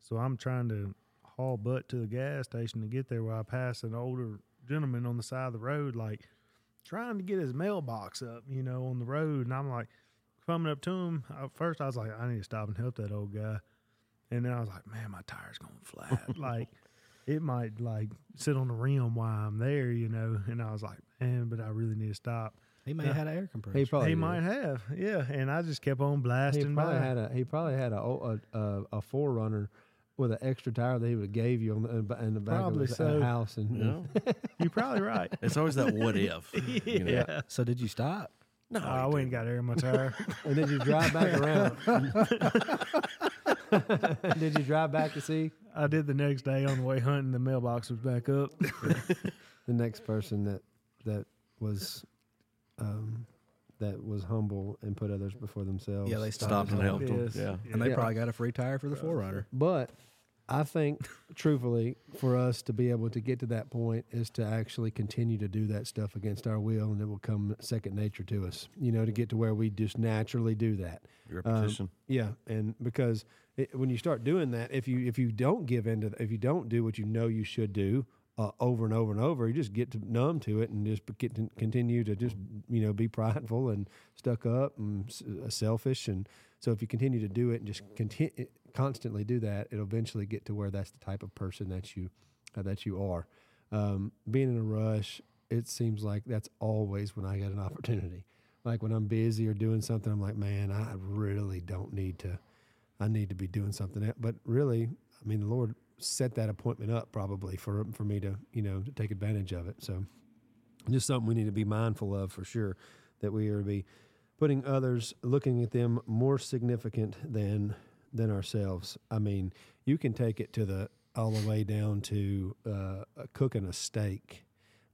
so I'm trying to haul butt to the gas station to get there. Where I pass an older gentleman on the side of the road, like trying to get his mailbox up, you know, on the road, and I'm like coming up to him. At first, I was like, I need to stop and help that old guy. And then I was like, man, my tire's going flat. [laughs] like, it might like sit on the rim while I'm there, you know. And I was like, man, but I really need to stop. He may Yeah. have had an air compressor. He probably he did. might have, yeah. And I just kept on blasting. He probably by. had a he probably had a o- a, a, a 4Runner with an extra tire that he would have gave you on the in the- back Probably of the so. house and You [laughs] know? You're probably right. it's always that what [laughs] if. You know? yeah. so did you stop? No, I he went and got air in my tire. [laughs] and did you drive back around? did you drive back to see I did the next day on the way hunting. The mailbox was back up. the next person that that was um, that was humble and put others before themselves? Yeah, they stopped and helped him. Yes. Yeah. And they Yeah. probably got a free tire for the 4Runner. But I think, truthfully, for us to be able to get to that point is to actually continue to do that stuff against our will, and it will come second nature to us. You know, to get to where we just naturally do that. Repetition. Yeah, and because it, when you start doing that, if you if you don't give in to, if you don't do what you know you should do uh, over and over and over, you just get to numb to it and just get to continue to just you know be prideful and stuck up and selfish. And so if you continue to do it and just continue constantly do that, it'll eventually get to where that's the type of person that you uh, that you are. Um, being in a rush, it seems like that's always when I get an [laughs] opportunity. Like when I'm busy or doing something, I'm like, man, I really don't need to. I need to be doing something. else. But really, I mean, the Lord set that appointment up probably for for me to you know to take advantage of it. So just something we need to be mindful of for sure that we are to be putting others, looking at them more significant than than ourselves. I mean, you can take it to the all the way down to uh, cooking a steak,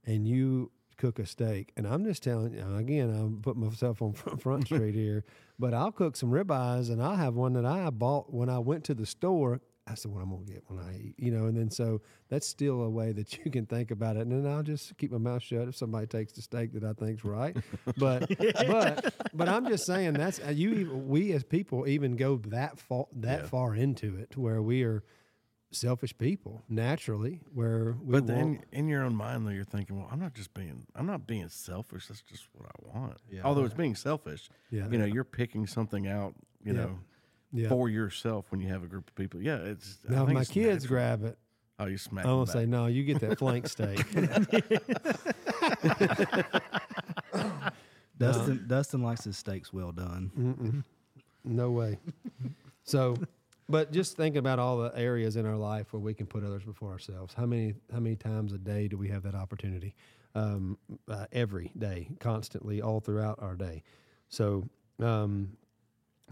and you cook a steak, and I'm just telling you again, I'm putting myself on [laughs] front, front [laughs] street here, but I'll cook some ribeyes, and I'll have one that I bought when I went to the store. That's the one I'm gonna get when I eat, you know. And then so that's still a way that you can think about it. And then I'll just keep my mouth shut if somebody takes the steak that I think's right. But [laughs] but but I'm just saying that's uh, you. even- We as people even go that far that Yeah. far into it to where we are selfish people naturally. Where we But then in your own mind, though, you're thinking, well, I'm not just being, I'm not being selfish. That's just what I want. Yeah. Although it's being selfish, yeah you know, you're picking something out, you Yeah. know, yeah. for yourself when you have a group of people. Yeah, it's. Now if think my it's kids natural. grab it, Oh, you smack. I them want to say no. You get that flank steak. [laughs] Dustin Dustin likes his steaks well done. Mm-mm. No way. So, but just think about all the areas in our life where we can put others before ourselves. How many how many times a day do we have that opportunity? Um, uh, every day, constantly, all throughout our day. So, um,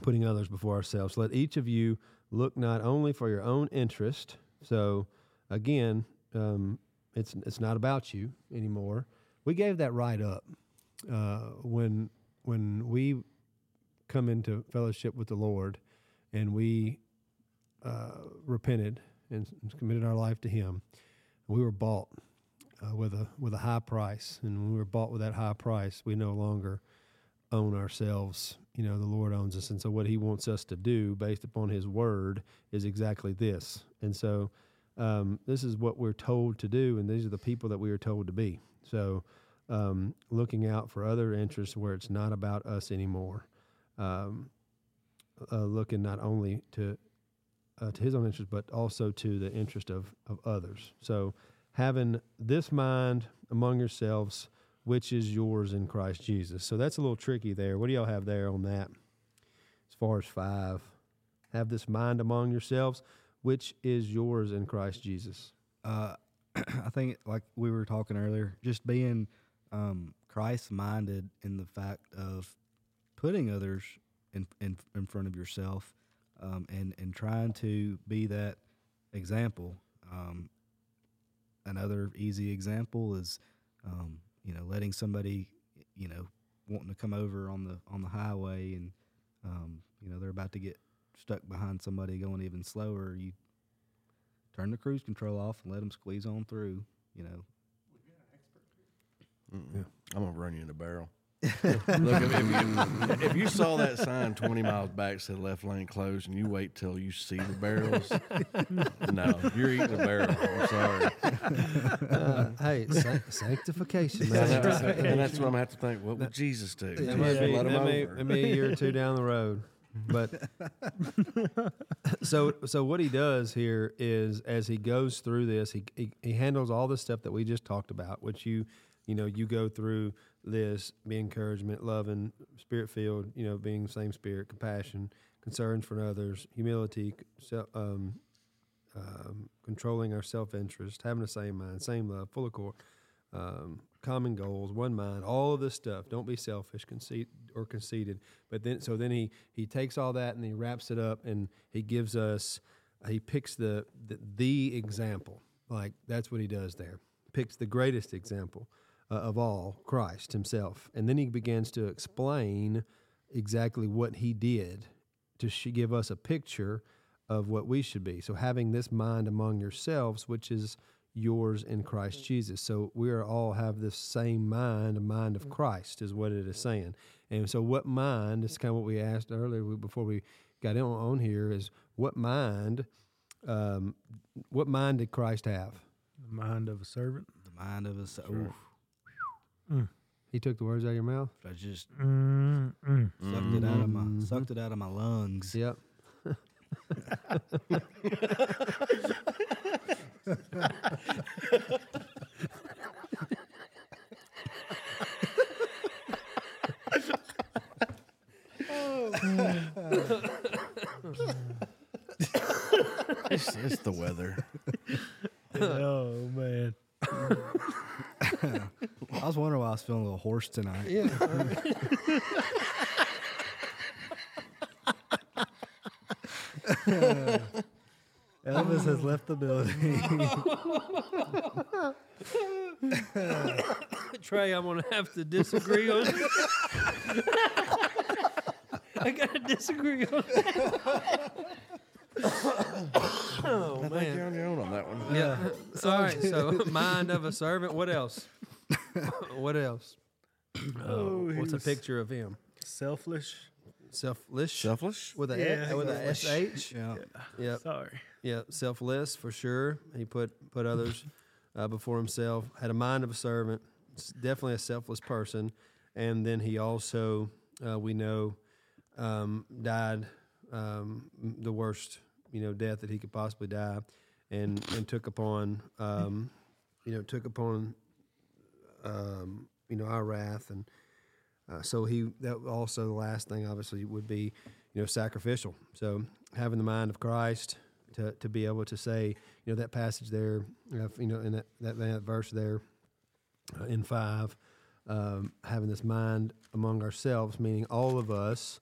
putting others before ourselves. Let each of you look not only for your own interest. So, again, um, it's it's not about you anymore. We gave that right up uh, when when we come into fellowship with the Lord and we uh, repented and committed our life to Him, we were bought uh, with a with a high price, and when we were bought with that high price, we no longer own ourselves. You know, the Lord owns us, and so what He wants us to do, based upon His Word, is exactly this. And so, um, this is what we're told to do, and these are the people that we are told to be. So, um, looking out for other interests where it's not about us anymore um, uh, looking not only to uh, to his own interest, but also to the interest of of others. So, having this mind among yourselves, which is yours in Christ Jesus. So that's a little tricky there. What do y'all have there on that? As far as five, have this mind among yourselves, which is yours in Christ Jesus. Uh, [clears throat] I think, like we were talking earlier, just being um, Christ minded in the fact of putting others in in, in front of yourself, um, and and trying to be that example. Um, another easy example is, um, you know, letting somebody, you know, wanting to come over on the on the highway, and um, you know they're about to get stuck behind somebody going even slower. You turn the cruise control off and let them squeeze on through. You know, Mm-mm. I'm gonna run you in a barrel. Look, if, if, you, [laughs] if you saw that sign 20 miles back said left lane closed, and you wait till you see the barrels, no, you're eating a barrel. I'm sorry. Uh, hey, sa- sanctification, And, man. that- and that's what I'm gonna have to think. What would Jesus do? That Jesus may be, let him may, over. that may be a year or two down the road. But [laughs] so so what he does here is as he goes through this, he, he he handles all the stuff that we just talked about, which you you know you go through this be encouragement, loving, spirit filled, you know, being same spirit, compassion, concerns for others, humility, um, um, controlling our self interest, having the same mind, same love, full of core, um, common goals, one mind, all of this stuff. Don't be selfish, conceit or conceited. But then, so then he he takes all that and he wraps it up and he gives us. He picks the the, the example. Like that's what he does there. Picks the greatest example uh, of all, Christ Himself, and then he begins to explain exactly what he did to sh- give us a picture of what we should be. So having this mind among yourselves, which is yours in Christ Jesus. So we are all have this same mind, a mind of Christ, is what it is saying. And so, what mind? This is kind of what we asked earlier before we got in on here. Is what mind? Um, what mind did Christ have? The mind of a servant. The mind of us. Sure. Oof, He took the words out of your mouth. I just Mm, mm. sucked it out of my Mhm. sucked it out of my lungs. Yep. [laughs] It's, it's the weather. oh man. I was wondering why I was feeling a little hoarse tonight. Yeah. [laughs] Elvis has left the building. Trey, I'm gonna have to disagree on. [laughs] I gotta disagree on. [coughs] oh I think man. you're on your own on that one. Yeah. All right. So, mind of a servant. What else? What else? [clears throat] Oh, What's a he's picture of him? Selfish. Selfless. Selfless? with a Yeah, with a selfish. sh. yeah. Yep. Sorry. Yeah. Selfless for sure. He put put others uh, before himself. Had a mind of a servant. S- Definitely a selfless person. And then he also, uh, we know, um, died um, m- the worst, you know, death that he could possibly die, and and took upon, um, you know, took upon, um, you know, our wrath, and uh, so he that also the last thing obviously would be, you know, sacrificial. So having the mind of Christ to to be able to say, you know, that passage there, uh, you know, in that that, that verse there, uh, in five, um, having this mind among ourselves, meaning all of us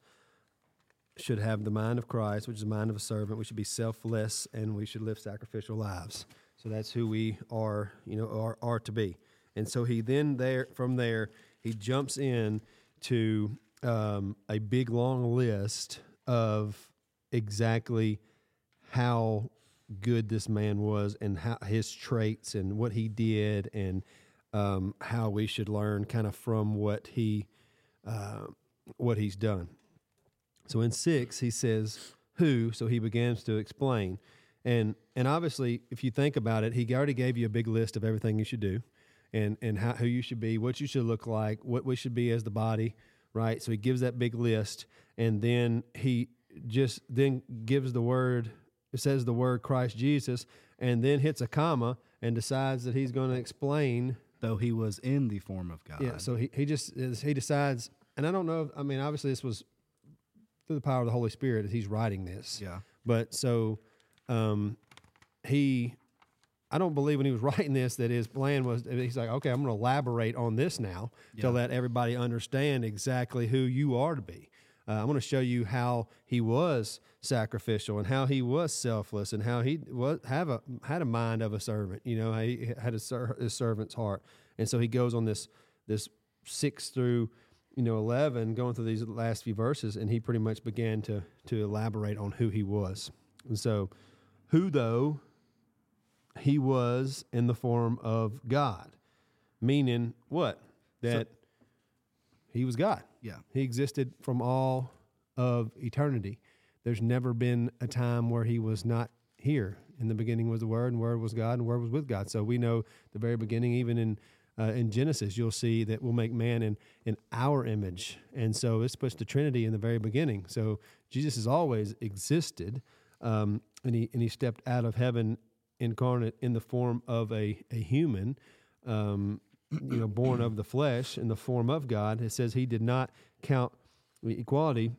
should have the mind of Christ, which is the mind of a servant. We should be selfless and we should live sacrificial lives. So that's who we are, you know, are, are to be. And so he then there from there he jumps in to um, a big long list of exactly how good this man was and how his traits and what he did and um, how we should learn kind of from what he uh, what he's done. So in six, he says who, so he begins to explain. And and obviously, if you think about it, he already gave you a big list of everything you should do, and and how who you should be, what you should look like, what we should be as the body, right? So he gives that big list, and then he just then gives the word. It says the word Christ Jesus, and then hits a comma and decides that he's going to explain Though he was in the form of God. yeah, so he, he just he decides, and I don't know. If, I mean, obviously, this was through the power of the Holy Spirit as he's writing this. yeah. But so um, he, I don't believe when he was [laughs] writing this that his plan was. He's like, okay, I'm going to elaborate on this now to let everybody understand exactly who you are to be. Uh, I'm going to show you how he was sacrificial and how he was selfless and how he was have a had a mind of a servant. You know, he had a, ser- a servant's heart, and so he goes on this this six through you know eleven, going through these last few verses, and he pretty much began to to elaborate on who he was. And so, who though he was in the form of God, meaning what that he was God. Yeah. He existed from all of eternity. There's never been a time where he was not here. In the beginning was the Word, and Word was God, and Word was with God. So we know the very beginning, even in uh, in Genesis, you'll see that we'll make man in, in our image. And so this puts the Trinity in the very beginning. So Jesus has always existed, um, and, he, and he stepped out of heaven incarnate in the form of a, a human, um, you know, born of the flesh in the form of God. It says he did not count equality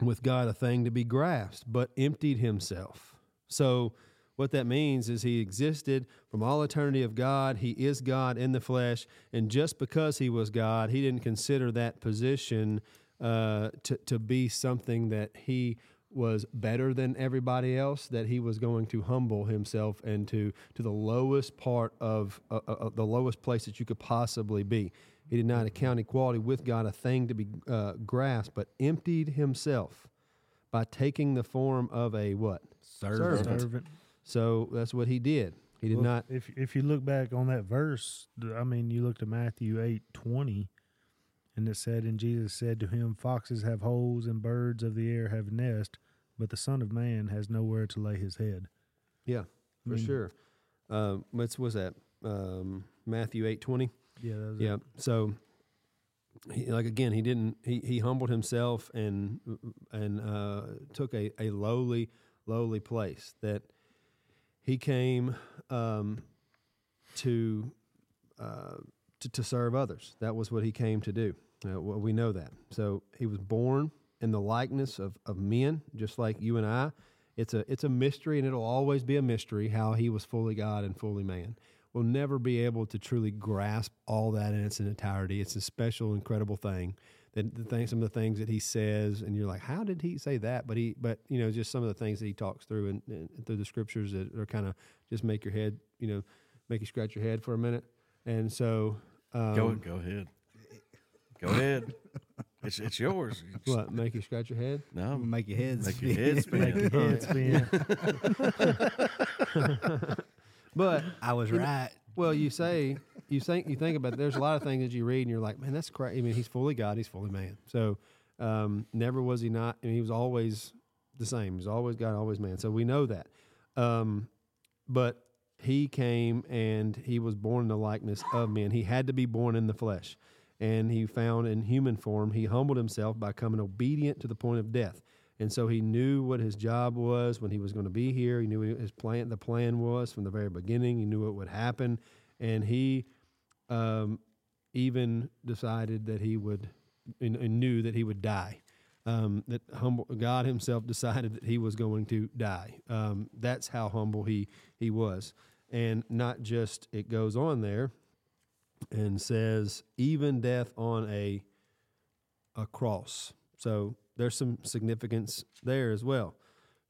with God a thing to be grasped, but emptied himself. So, what that means is he existed from all eternity of God. He is God in the flesh. And just because he was God, he didn't consider that position uh, to, to be something that he was better than everybody else, that he was going to humble himself and to, to the lowest part of uh, uh, the lowest place that you could possibly be. He did not account equality with God a thing to be uh, grasped, but emptied himself by taking the form of a what? Servant. Servant. So that's what he did. He did Well, not. If if you look back on that verse, I mean, you look to Matthew eight twenty, and it said, "And Jesus said to him, Foxes have holes, and birds of the air have nest, but the Son of Man has nowhere to lay his head." Yeah, I for mean, sure. Um, what's was that? Um, Matthew eight twenty. Yeah, that was Yeah. It. So, he, like again, he didn't. He he humbled himself and and uh, took a a lowly lowly place that he came um, to, uh, to to serve others. That was what he came to do. Uh, well, we know that. So he was born in the likeness of, of men, just like you and I. It's a it's a mystery, and it'll always be a mystery how he was fully God and fully man. We'll never be able to truly grasp all that in its entirety. It's a special, incredible thing. That the thing, some of the things that he says, and you're like, how did he say that? But he, but you know, just some of the things that he talks through and, and through the scriptures that are kind of just make your head, you know, make you scratch your head for a minute. And so, um, Go go ahead. Go ahead. It's it's yours. It's- what make you scratch your head? No, make your head make your spin. head spin. Make your head [laughs] spin. [laughs] But I was right. Well, you say you think you think about. It, there's a lot of things that you read, and you're like, man, that's crazy. I mean, he's fully God, he's fully man. So um, never was he not. I mean, he was always the same. He's always God, always man. So we know that. Um, but he came and he was born in the likeness of men. He had to be born in the flesh, and he found in human form. He humbled himself by coming obedient to the point of death. And so he knew what his job was when he was going to be here. He knew his plan, the plan was from the very beginning. He knew what would happen, and he um, even decided that he would, and, and knew that he would die. Um, that humble God Himself [laughs] decided that He was going to die. Um, that's how humble He He was, and not just it goes on there, and says even death on a a cross. So there's some significance there as well.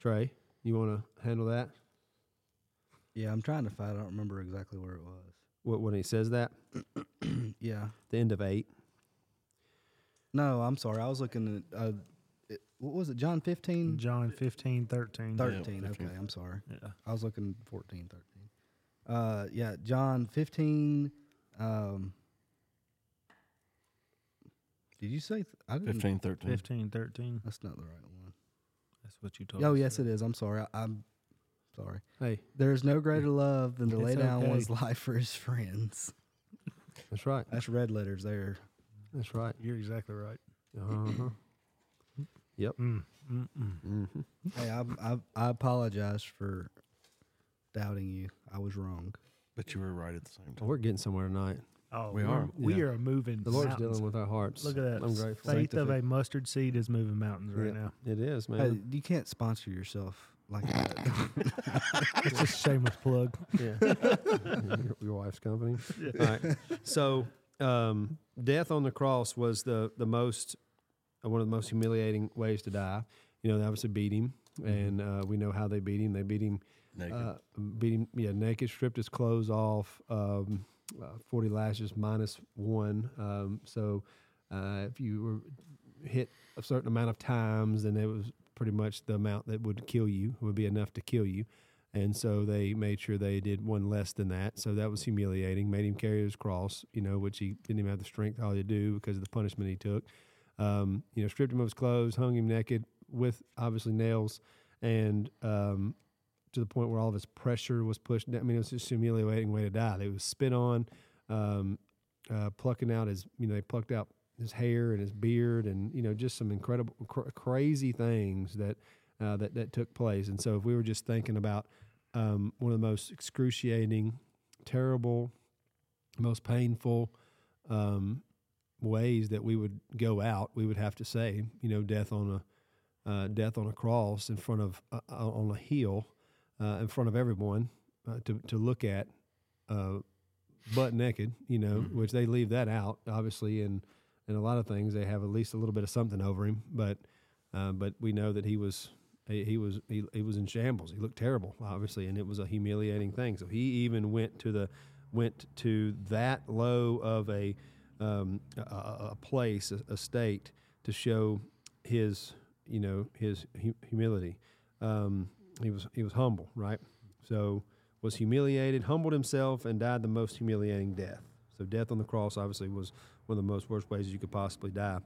Trey, you want to handle that? Yeah, I'm trying to find. I don't remember exactly where it was. What when he says that? [clears throat] yeah. The end of eight. No, I'm sorry. I was looking at uh, it, what was it? John 15, John 15, 13. 13. 15. Okay, I'm sorry. Yeah. I was looking 14, 13. Uh, yeah, John 15. Um, did you say? Th- I didn't. 15, 13. 15, 13. That's not the right one. That's what you told me. Oh, us. yes, it is. I'm sorry. I, I'm sorry. Hey, There is no greater love than to lay It's down okay. one's life for his friends. that's right. That's red letters there. That's right. You're exactly right. Uh-huh. Mm, mm, mm. hmm Hey, I, I I apologize for doubting you. I was wrong. But you were right at the same time. we're getting somewhere tonight. Oh, We we're- We Yeah. are moving. The Lord's mountains. dealing with our hearts. Look at that. I'm grateful. Faith of a mustard seed is moving mountains right Yeah. now. It is, man. Hey, you can't sponsor yourself like that. [laughs] It's just a shameless plug. Yeah. [laughs] your, your wife's company. All right. So, um, death on the cross was the the most uh, one of the most humiliating ways to die. You know, they obviously beat him, and uh, we know how they beat him. They beat him, Naked. uh, beat him, yeah, naked, stripped his clothes off, um, uh, forty lashes minus one. Um, so, uh, if you were hit a certain amount of times, then it was pretty much the amount that would kill you would be enough to kill you. And so they made sure they did one less than that. So that was humiliating. Made him carry his cross, you know, which he didn't even have the strength hardly to do because of the punishment he took. Um, you know, stripped him of his clothes, hung him naked with obviously nails, and um, to the point where all of his pressure was pushed. I mean, it was just humiliating way to die. They was spit on. um, uh, plucking out his, you know, they plucked out his hair and his beard, and you know, just some incredible, cr- crazy things that uh, that that took place. And so, if we were just thinking about um, one of the most excruciating, terrible, most painful um, ways that we would go out, we would have to say, you know, death on a uh, death on a cross in front of uh, uh, on a hill uh, in front of everyone uh, to to look at uh, butt naked, you know, Mhm. which they leave that out obviously, and and a lot of things they have at least a little bit of something over him, but uh, but we know that he was he, he was he, he was in shambles. He looked terrible, obviously, and it was a humiliating thing. So he even went to the went to that low of a um, a, a a place, a, a state, to show his you know his hu- humility. Um, he was he was humble, right? So was humiliated, humbled himself, and died the most humiliating death. So death on the cross obviously was one of the most worst ways you could possibly die.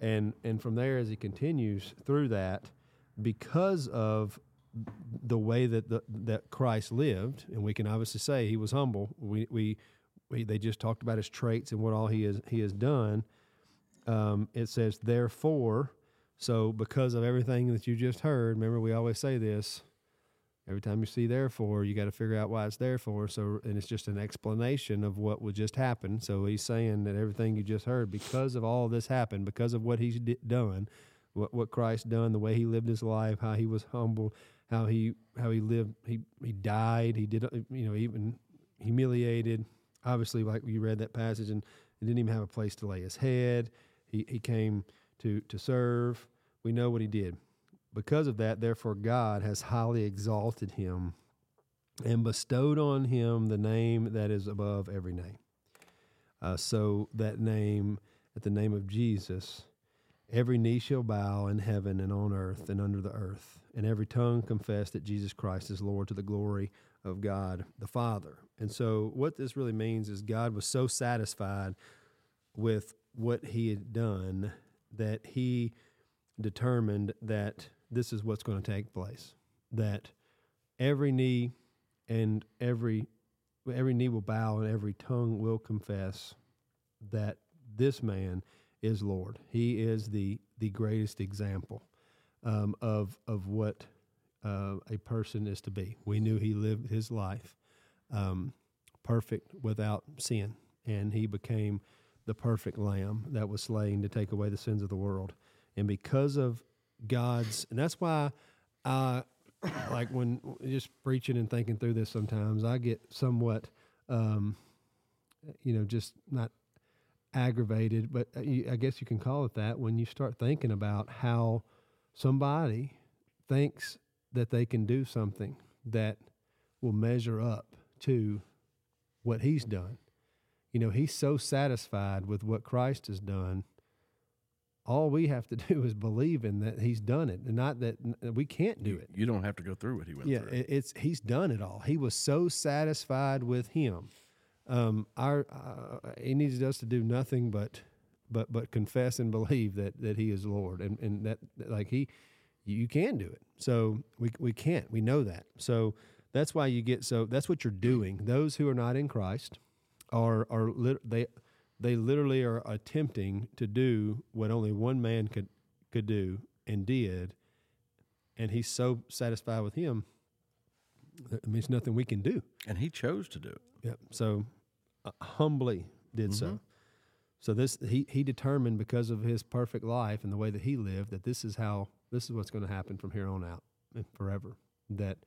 And and from there, as he continues through that, because of the way that the, that Christ lived, and we can obviously say he was humble. We we, we they just talked about his traits and what all he has he has done. Um, it says therefore. So because of everything that you just heard, remember we always say this. Every time you see therefore, you got to figure out why it's there for. So, and it's just an explanation of what would just happen. So he's saying that everything you just heard, because of all this happened, because of what he's di- done, what what Christ done, the way he lived his life, how he was humble, how he how he lived, he he died, he did, you know, even humiliated. Obviously, like you read that passage, and he didn't even have a place to lay his head. He he came to to serve. We know what he did. Because of that, therefore, God has highly exalted him and bestowed on him the name that is above every name. Uh, so that name, at the name of Jesus, every knee shall bow in heaven and on earth and under the earth, and every tongue confess that Jesus Christ is Lord to the glory of God the Father. And so, what this really means is God was so satisfied with what he had done that he determined that this is what's going to take place. That every knee and every every knee will bow and every tongue will confess that this man is Lord. He is the the greatest example um, of of what uh, a person is to be. We knew he lived his life um, perfect without sin, and he became the perfect lamb that was slain to take away the sins of the world. And because of God's, and that's why I like when just preaching and thinking through this. Sometimes I get somewhat, um, you know, just not aggravated, but uh, I guess you can call it that when you start thinking about how somebody thinks that they can do something that will measure up to what he's done. You know, he's so satisfied with what Christ has done. All we have to [laughs] do is believe in that he's done it, and not that we can't do it. you don't have to go through what he went Yeah, through. it, it's he's done it all. He was so satisfied with him. Um, our uh, he needs us to do nothing but but but confess and believe that that he is Lord, and and that that, like he you can do it. So we we can't. We know that. So that's why you get so that's what you're doing. Those who are not in Christ are are they they literally are attempting to do what only one man could could do and did, and he's so satisfied with him. I mean, it's nothing we can do. and he chose to do it. Yep. So uh, humbly did so. So this he he determined because of his perfect life and the way that he lived that this is how this is what's going to happen from here on out and forever. That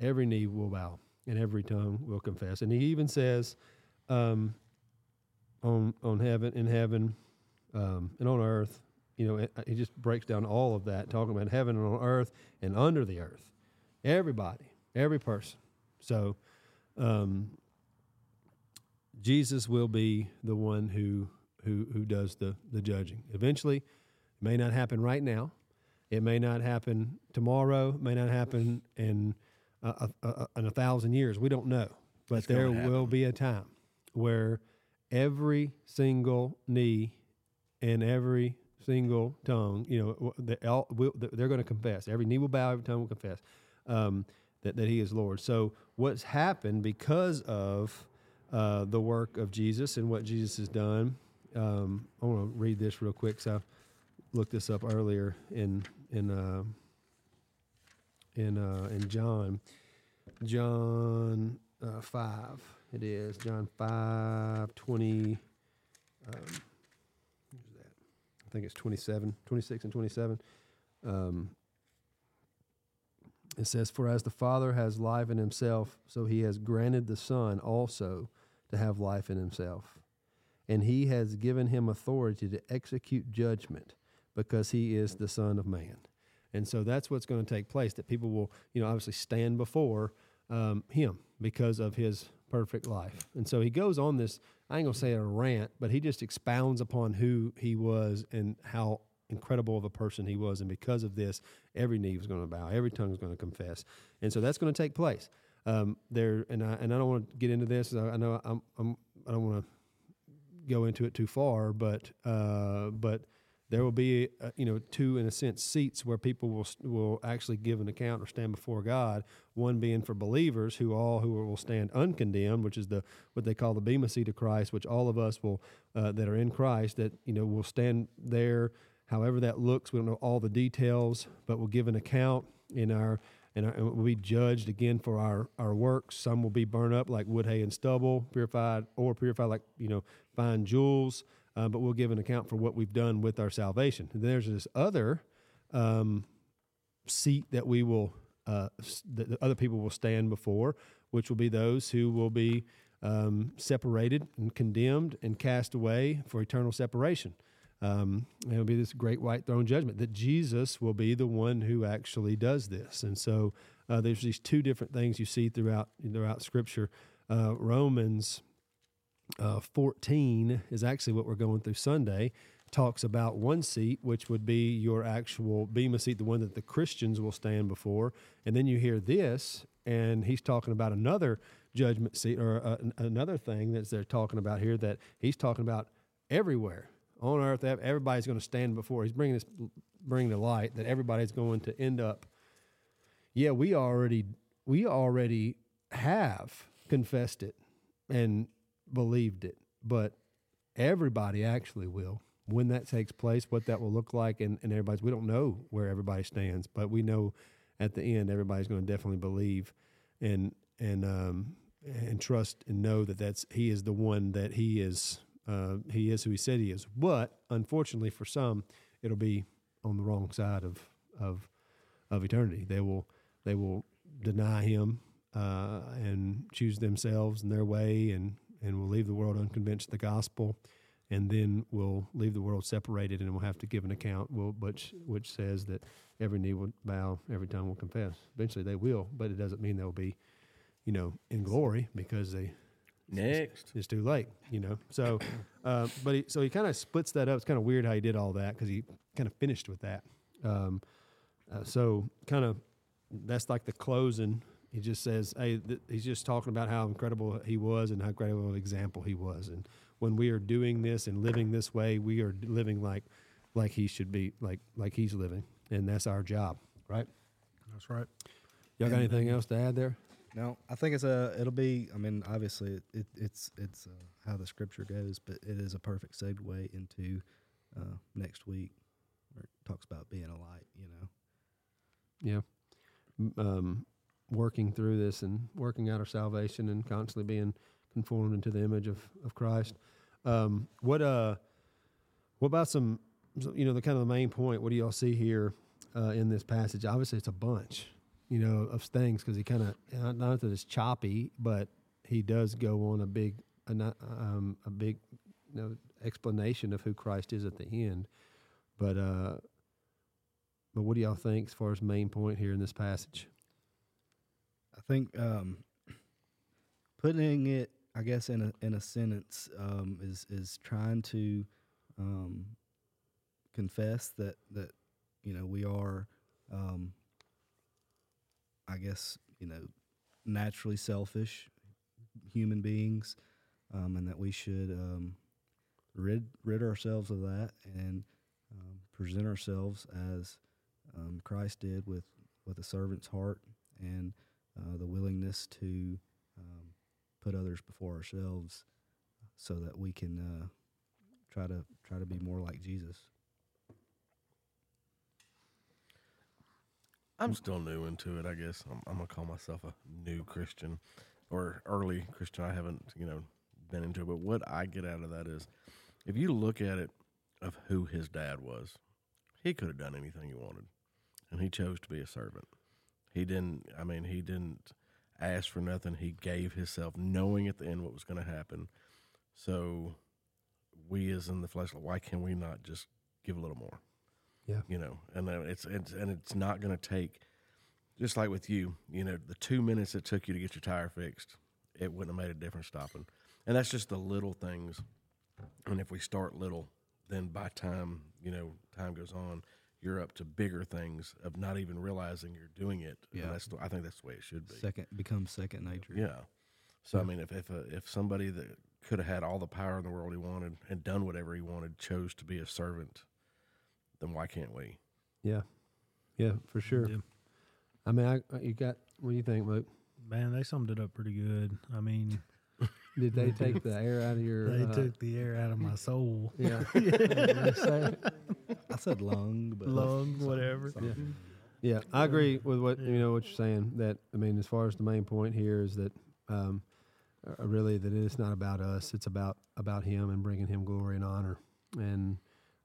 every knee will bow and every tongue will confess. And he even says, um, on on heaven in heaven, um, and on earth. You know, he just breaks down all of that, talking about heaven and on earth and under the earth. Everybody, every person. So, um, Jesus will be the one who who who does the the judging. Eventually, it may not happen right now. It may not happen tomorrow. It may not happen in a, a, a, in a thousand years. We don't know, but It's there will be a time where every single knee and every single tongue, you know, they're going to confess. Every knee will bow, every tongue will confess um, that, that He is Lord. So, what's happened because of uh, the work of Jesus and what Jesus has done. Um, I want to read this real quick. So I looked this up earlier in in uh, in uh, in John, John uh, five. It is John five twenty. Um, where's that? I think it's 27, 26 and twenty seven. Um, it says, For as the Father has life in himself, so he has granted the Son also to have life in himself. And he has given him authority to execute judgment because he is the Son of Man. And so that's what's going to take place that people will, you know, obviously stand before um, him because of his perfect life. And so he goes on this, I ain't going to say a rant, but he just expounds upon who he was and how incredible of a person he was. And because of this, every knee was going to bow, every tongue is going to confess. And so that's going to take place. Um, there, and I, and I don't want to get into this. I, know I'm, I'm, I don't want to go into it too far, but, uh, but there will be, uh, you know, two in a sense seats where people will will actually give an account or stand before God. One being for believers who all who will stand uncondemned, which is the what they call the bema seat of Christ, which all of us will uh, that are in Christ that you know will stand there however that looks. We don't know all the details, but we'll give an account in our and, we'll be judged again for our, our works. Some will be burned up like wood, hay, and stubble, purified or purified like you know fine jewels. Uh, but we'll give an account for what we've done with our salvation. And there's this other um, seat that we will uh, that other people will stand before, which will be those who will be um, separated and condemned and cast away for eternal separation. Um, it'll be this great white throne judgment that Jesus will be the one who actually does this. And so uh, there's these two different things you see throughout throughout Scripture. Uh, Romans uh, 14 is actually what we're going through Sunday. Talks about one seat, which would be your actual Bema seat, the one that the Christians will stand before. And then you hear this, and he's talking about another judgment seat or uh, another thing that they're talking about here that he's talking about everywhere on earth. Everybody's going to stand before. He's bringing this, bringing the light that everybody's going to end up. Yeah, we already we already have confessed it and believed it, but everybody actually will. When that takes place, what that will look like, and, and everybody's, we don't know where everybody stands, but we know at the end everybody's going to definitely believe and and um, and trust and know that that's he is the one that he is uh, he is who he said he is. But unfortunately for some, it'll be on the wrong side of of of eternity. They will they will deny him uh, and choose themselves and their way and and we'll leave the world unconvinced of the gospel, and then we'll leave the world separated, and we'll have to give an account, which which says that every knee will bow, every tongue will confess. Eventually, they will, but it doesn't mean they'll be, you know, in glory because they next it's, it's too late, you know. So, [coughs] uh, but he, so he kind of splits that up. It's kind of weird how he did all that because he kind of finished with that. Um, uh, so kind of that's like the closing he just says, "Hey," th- he's just talking about how incredible he was and how incredible an example he was. And when we are doing this and living this way, we are living like like he should be, like like he's living, and that's our job, right? That's right. Y'all got anything else to add there? No, I think it's a. It'll be. I mean, obviously, it, it it's it's uh, how the scripture goes, but it is a perfect segue into uh, next week, where it talks about being a light. You know. Yeah. Um, working through this and working out our salvation and constantly being conformed into the image of, of Christ. Um, what uh, what about some, you know, the kind of the main point? What do y'all see here uh, in this passage? Obviously, it's a bunch, you know, of things because he kind of not that it's choppy, but he does go on a big, um, a big, you know, explanation of who Christ is at the end. But uh, but what do y'all think as far as main point here in this passage? I think um, putting it, I guess, in a in a sentence um, is is trying to um, confess that that you know we are, um, I guess, you know, naturally selfish human beings, um, and that we should um, rid rid ourselves of that and present ourselves as Christ did with with a servant's heart and uh, the willingness to um, put others before ourselves, so that we can uh, try to try to be more like Jesus. I'm still new into it. I guess I'm, I'm gonna call myself a new Christian or early Christian. I haven't, you know, been into it. But what I get out of that is, if you look at it of who his dad was, he could have done anything he wanted, and he chose to be a servant. He didn't. I mean, he didn't ask for nothing. He gave himself, knowing at the end what was going to happen. So, we as in the flesh, why can we not just give a little more? Yeah. you know, and uh, it's it's and it's not going to take. Just like with you, you know, the two minutes it took you to get your tire fixed, it wouldn't have made a difference stopping. And that's just the little things. And if we start little, then by time you know time goes on, you're up to bigger things of not even realizing you're doing it. Yeah. that's the, I think that's the way it should be. Second becomes second nature. Yeah. So I mean, if if a, if somebody that could have had all the power in the world he wanted and done whatever he wanted chose to be a servant, then why can't we? Yeah, yeah, for sure. Yeah. I mean, I, uh, you got. What do you think, Luke? Man, they summed it up pretty good. I mean, Did they [laughs] take the air out of your? they uh, took the air out of my soul. Yeah. What did they say? I said lung, but Lung, whatever. something. Yeah, I agree with what you know what you're saying. That I mean, as far as the main point here is that um, uh, really that it's not about us; it's about about Him and bringing Him glory and honor. And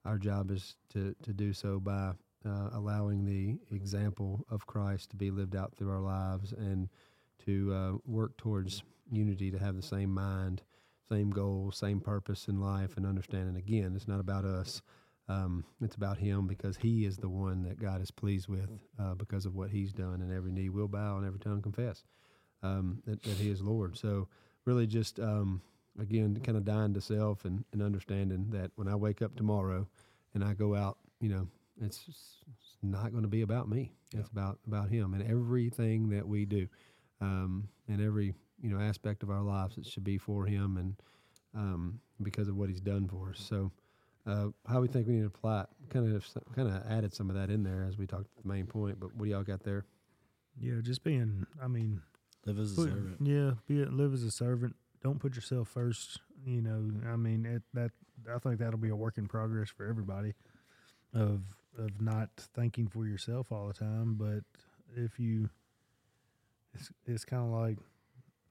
our job is to to do so by uh, allowing the example of Christ to be lived out through our lives and to uh, work towards unity, to have the same mind, same goal, same purpose in life, and understanding. Again, it's not about us. Um, it's about him because he is the one that God is pleased with uh, because of what he's done, and every knee will bow and every tongue confess um, that, that he is Lord. So, really, just um, again, kind of dying to self and, and understanding that when I wake up tomorrow and I go out, you know, it's, it's not going to be about me. It's about about him and everything that we do, um, and every you know aspect of our lives. It should be for him and um, because of what he's done for us. So uh, how we think we need to apply it. Kind of kind of added some of that in there as we talked the main point. But what do y'all got there? Yeah, just being. I mean, Live as a put- servant. yeah, be it, live as a servant. Don't put yourself first. You know, I mean, it, that I think that'll be a work in progress for everybody. Of of not thinking for yourself all the time, but if you, it's it's kind of like,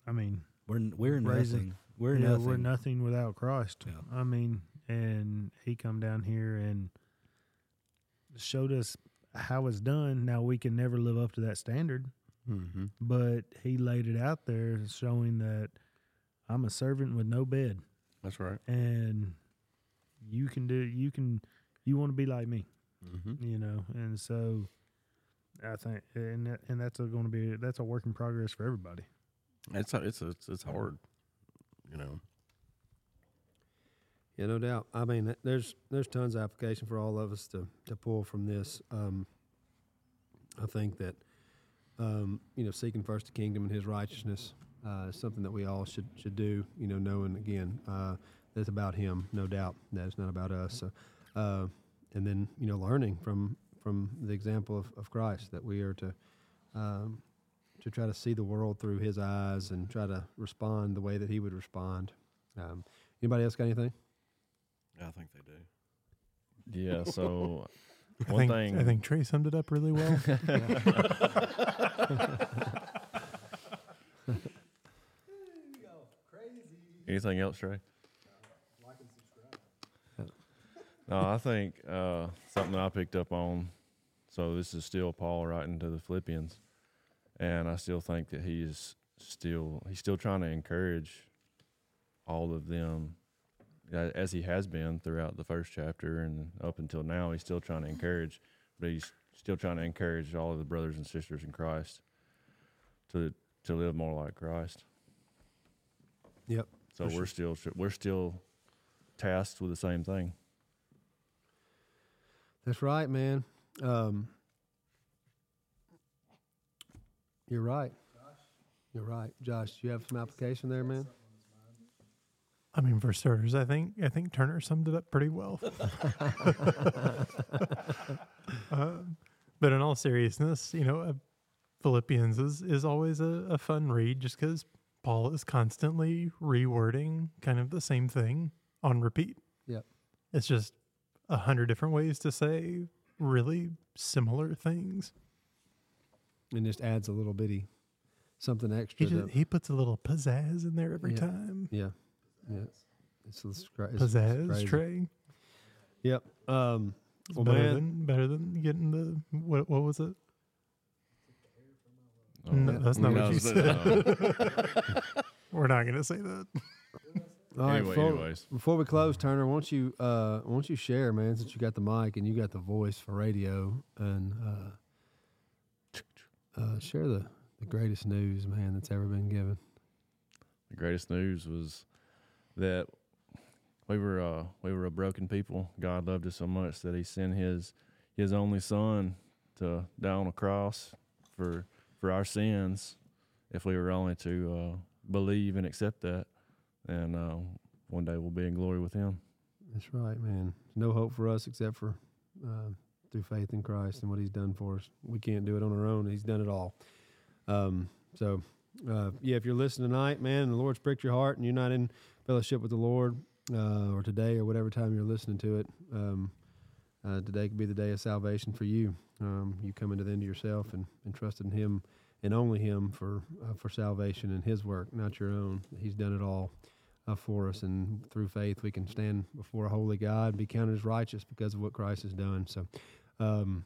I mean, We're we're Raising- nothing. We're yeah, nothing. we're nothing without Christ. Yeah. I mean, and He come down here and showed us how it's done. Now we can never live up to that standard, Mm-hmm. but He laid it out there, showing that I'm a servant with no bed, That's right. and you can do. You can. You want to be like me, Mm-hmm. you know, and so. I think, and that, and that's going to be that's a work in progress for everybody. It's it's it's it's hard, you know. Yeah, no doubt. I mean, there's there's tons of application for all of us to to pull from this. Um, I think that um, you know, seeking first the kingdom and His righteousness uh, is something that we all should should do. You know, knowing again uh, that it's about Him, no doubt. That it's not about us. So, uh, and then you know, learning from from the example of, of Christ that we are to um, to try to see the world through His eyes and try to respond the way that He would respond. Um, anybody else got anything? Yeah, I think they do. Yeah. [laughs] So I one think, thing I think Trey summed it up really well. [laughs] Anything else, Trey? No, I think uh, something I picked up on. So this is still Paul writing to the Philippians, and I still think that he is still he's still trying to encourage all of them, as he has been throughout the first chapter and up until now. He's still trying to encourage, but he's still trying to encourage all of the brothers and sisters in Christ to to live more like Christ. Yep. So we're still we're still tasked with the same thing. That's right, man. Um, you're right. You're right, Josh. You have some application there, man. I mean, for starters, I think I think Turner summed it up pretty well. um, [laughs] [laughs] but in all seriousness, you know, uh, Philippians is is always a, a fun read, just because Paul is constantly rewording kind of the same thing on repeat. Yep. It's just a hundred different ways to say really similar things. And just adds a little bitty something He extra. just, that- he puts a little pizzazz in there every Yeah. time. yeah, yeah. It's, it's, cra- it's Pizzazz crazy. Trey. Yep. Um, It's Well, better man- than better than getting the what what was it? Oh, No, that's not No, what you it's- said. no. [laughs] We're not gonna say that. all right, Anyway, before, anyways, before we close, Turner, won't you uh, won't you share, man, since you got the mic and you got the voice for radio, and uh, uh, share the, the greatest news, man, that's ever been given. the greatest news was that we were uh, we were a broken people. God loved us so much that He sent His His only Son to die on a cross for for our sins. If we were only to uh, believe and accept that, and uh, one day we'll be in glory with Him. That's right, man. No hope for us except for uh, through faith in Christ and what He's done for us. We can't do it on our own. He's done it all. Um, so, uh, yeah, if you're listening tonight, man, the Lord's pricked your heart, and you're not in fellowship with the Lord, uh, or today, or whatever time you're listening to it, um, uh, today could be the day of salvation for you. Um, you come into the end of yourself and, and trust in Him and only Him for uh, for salvation and His work, not your own. He's done it all uh, for us, and through faith we can stand before a holy God and be counted as righteous because of what Christ has done. So, um,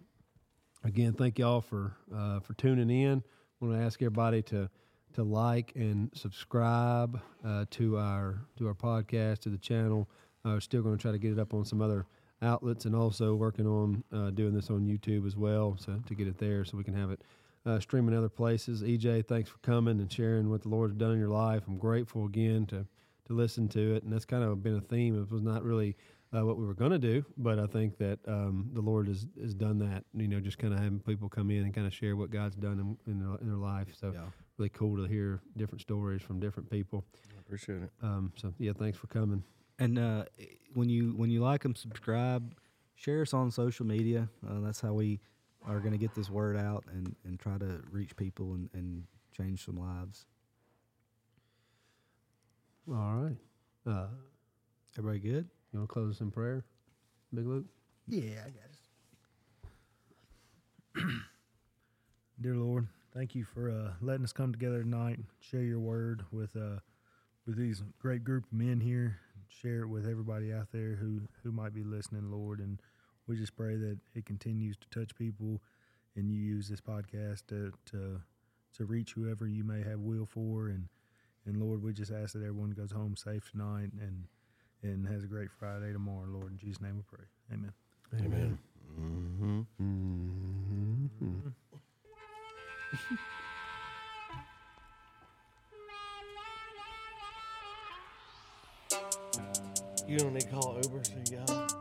again, thank y'all for uh, for tuning in. I want to ask everybody to to like and subscribe uh, to our to our podcast to the channel. Uh, we're still going to try to get it up on some other outlets, and also working on uh, doing this on YouTube as well, so to get it there, so we can have it uh, streaming other places. EJ, thanks for coming and sharing what the Lord has done in your life. I'm grateful again to to listen to it, and that's kind of been a theme. It was not really uh, what we were going to do, but I think that um, the Lord has has done that. You know, just kind of having people come in and kind of share what God's done in, in, their, in their life. So Yeah. really cool to hear different stories from different people. I appreciate it. Um, so yeah, thanks for coming. And uh, when you when you like them, subscribe, share us on social media. Uh, that's how we are going to get this word out and, and try to reach people and, and change some lives. All right, uh, Everybody good? You want to close us in prayer, Big Luke? Yeah, I got it. [clears throat] Dear Lord, thank you for uh, letting us come together tonight, share your word with uh, with these great group of men here, share it with everybody out there who who might be listening, Lord, and we just pray that it continues to touch people, and you use this podcast to to to reach whoever you may have will for, and and Lord, we just ask that everyone goes home safe tonight and and has a great Friday tomorrow, Lord. In Jesus' name we pray. Amen. Amen. Mm-hmm. Mm-hmm. Mm-hmm. you don't need to call Uber, so you got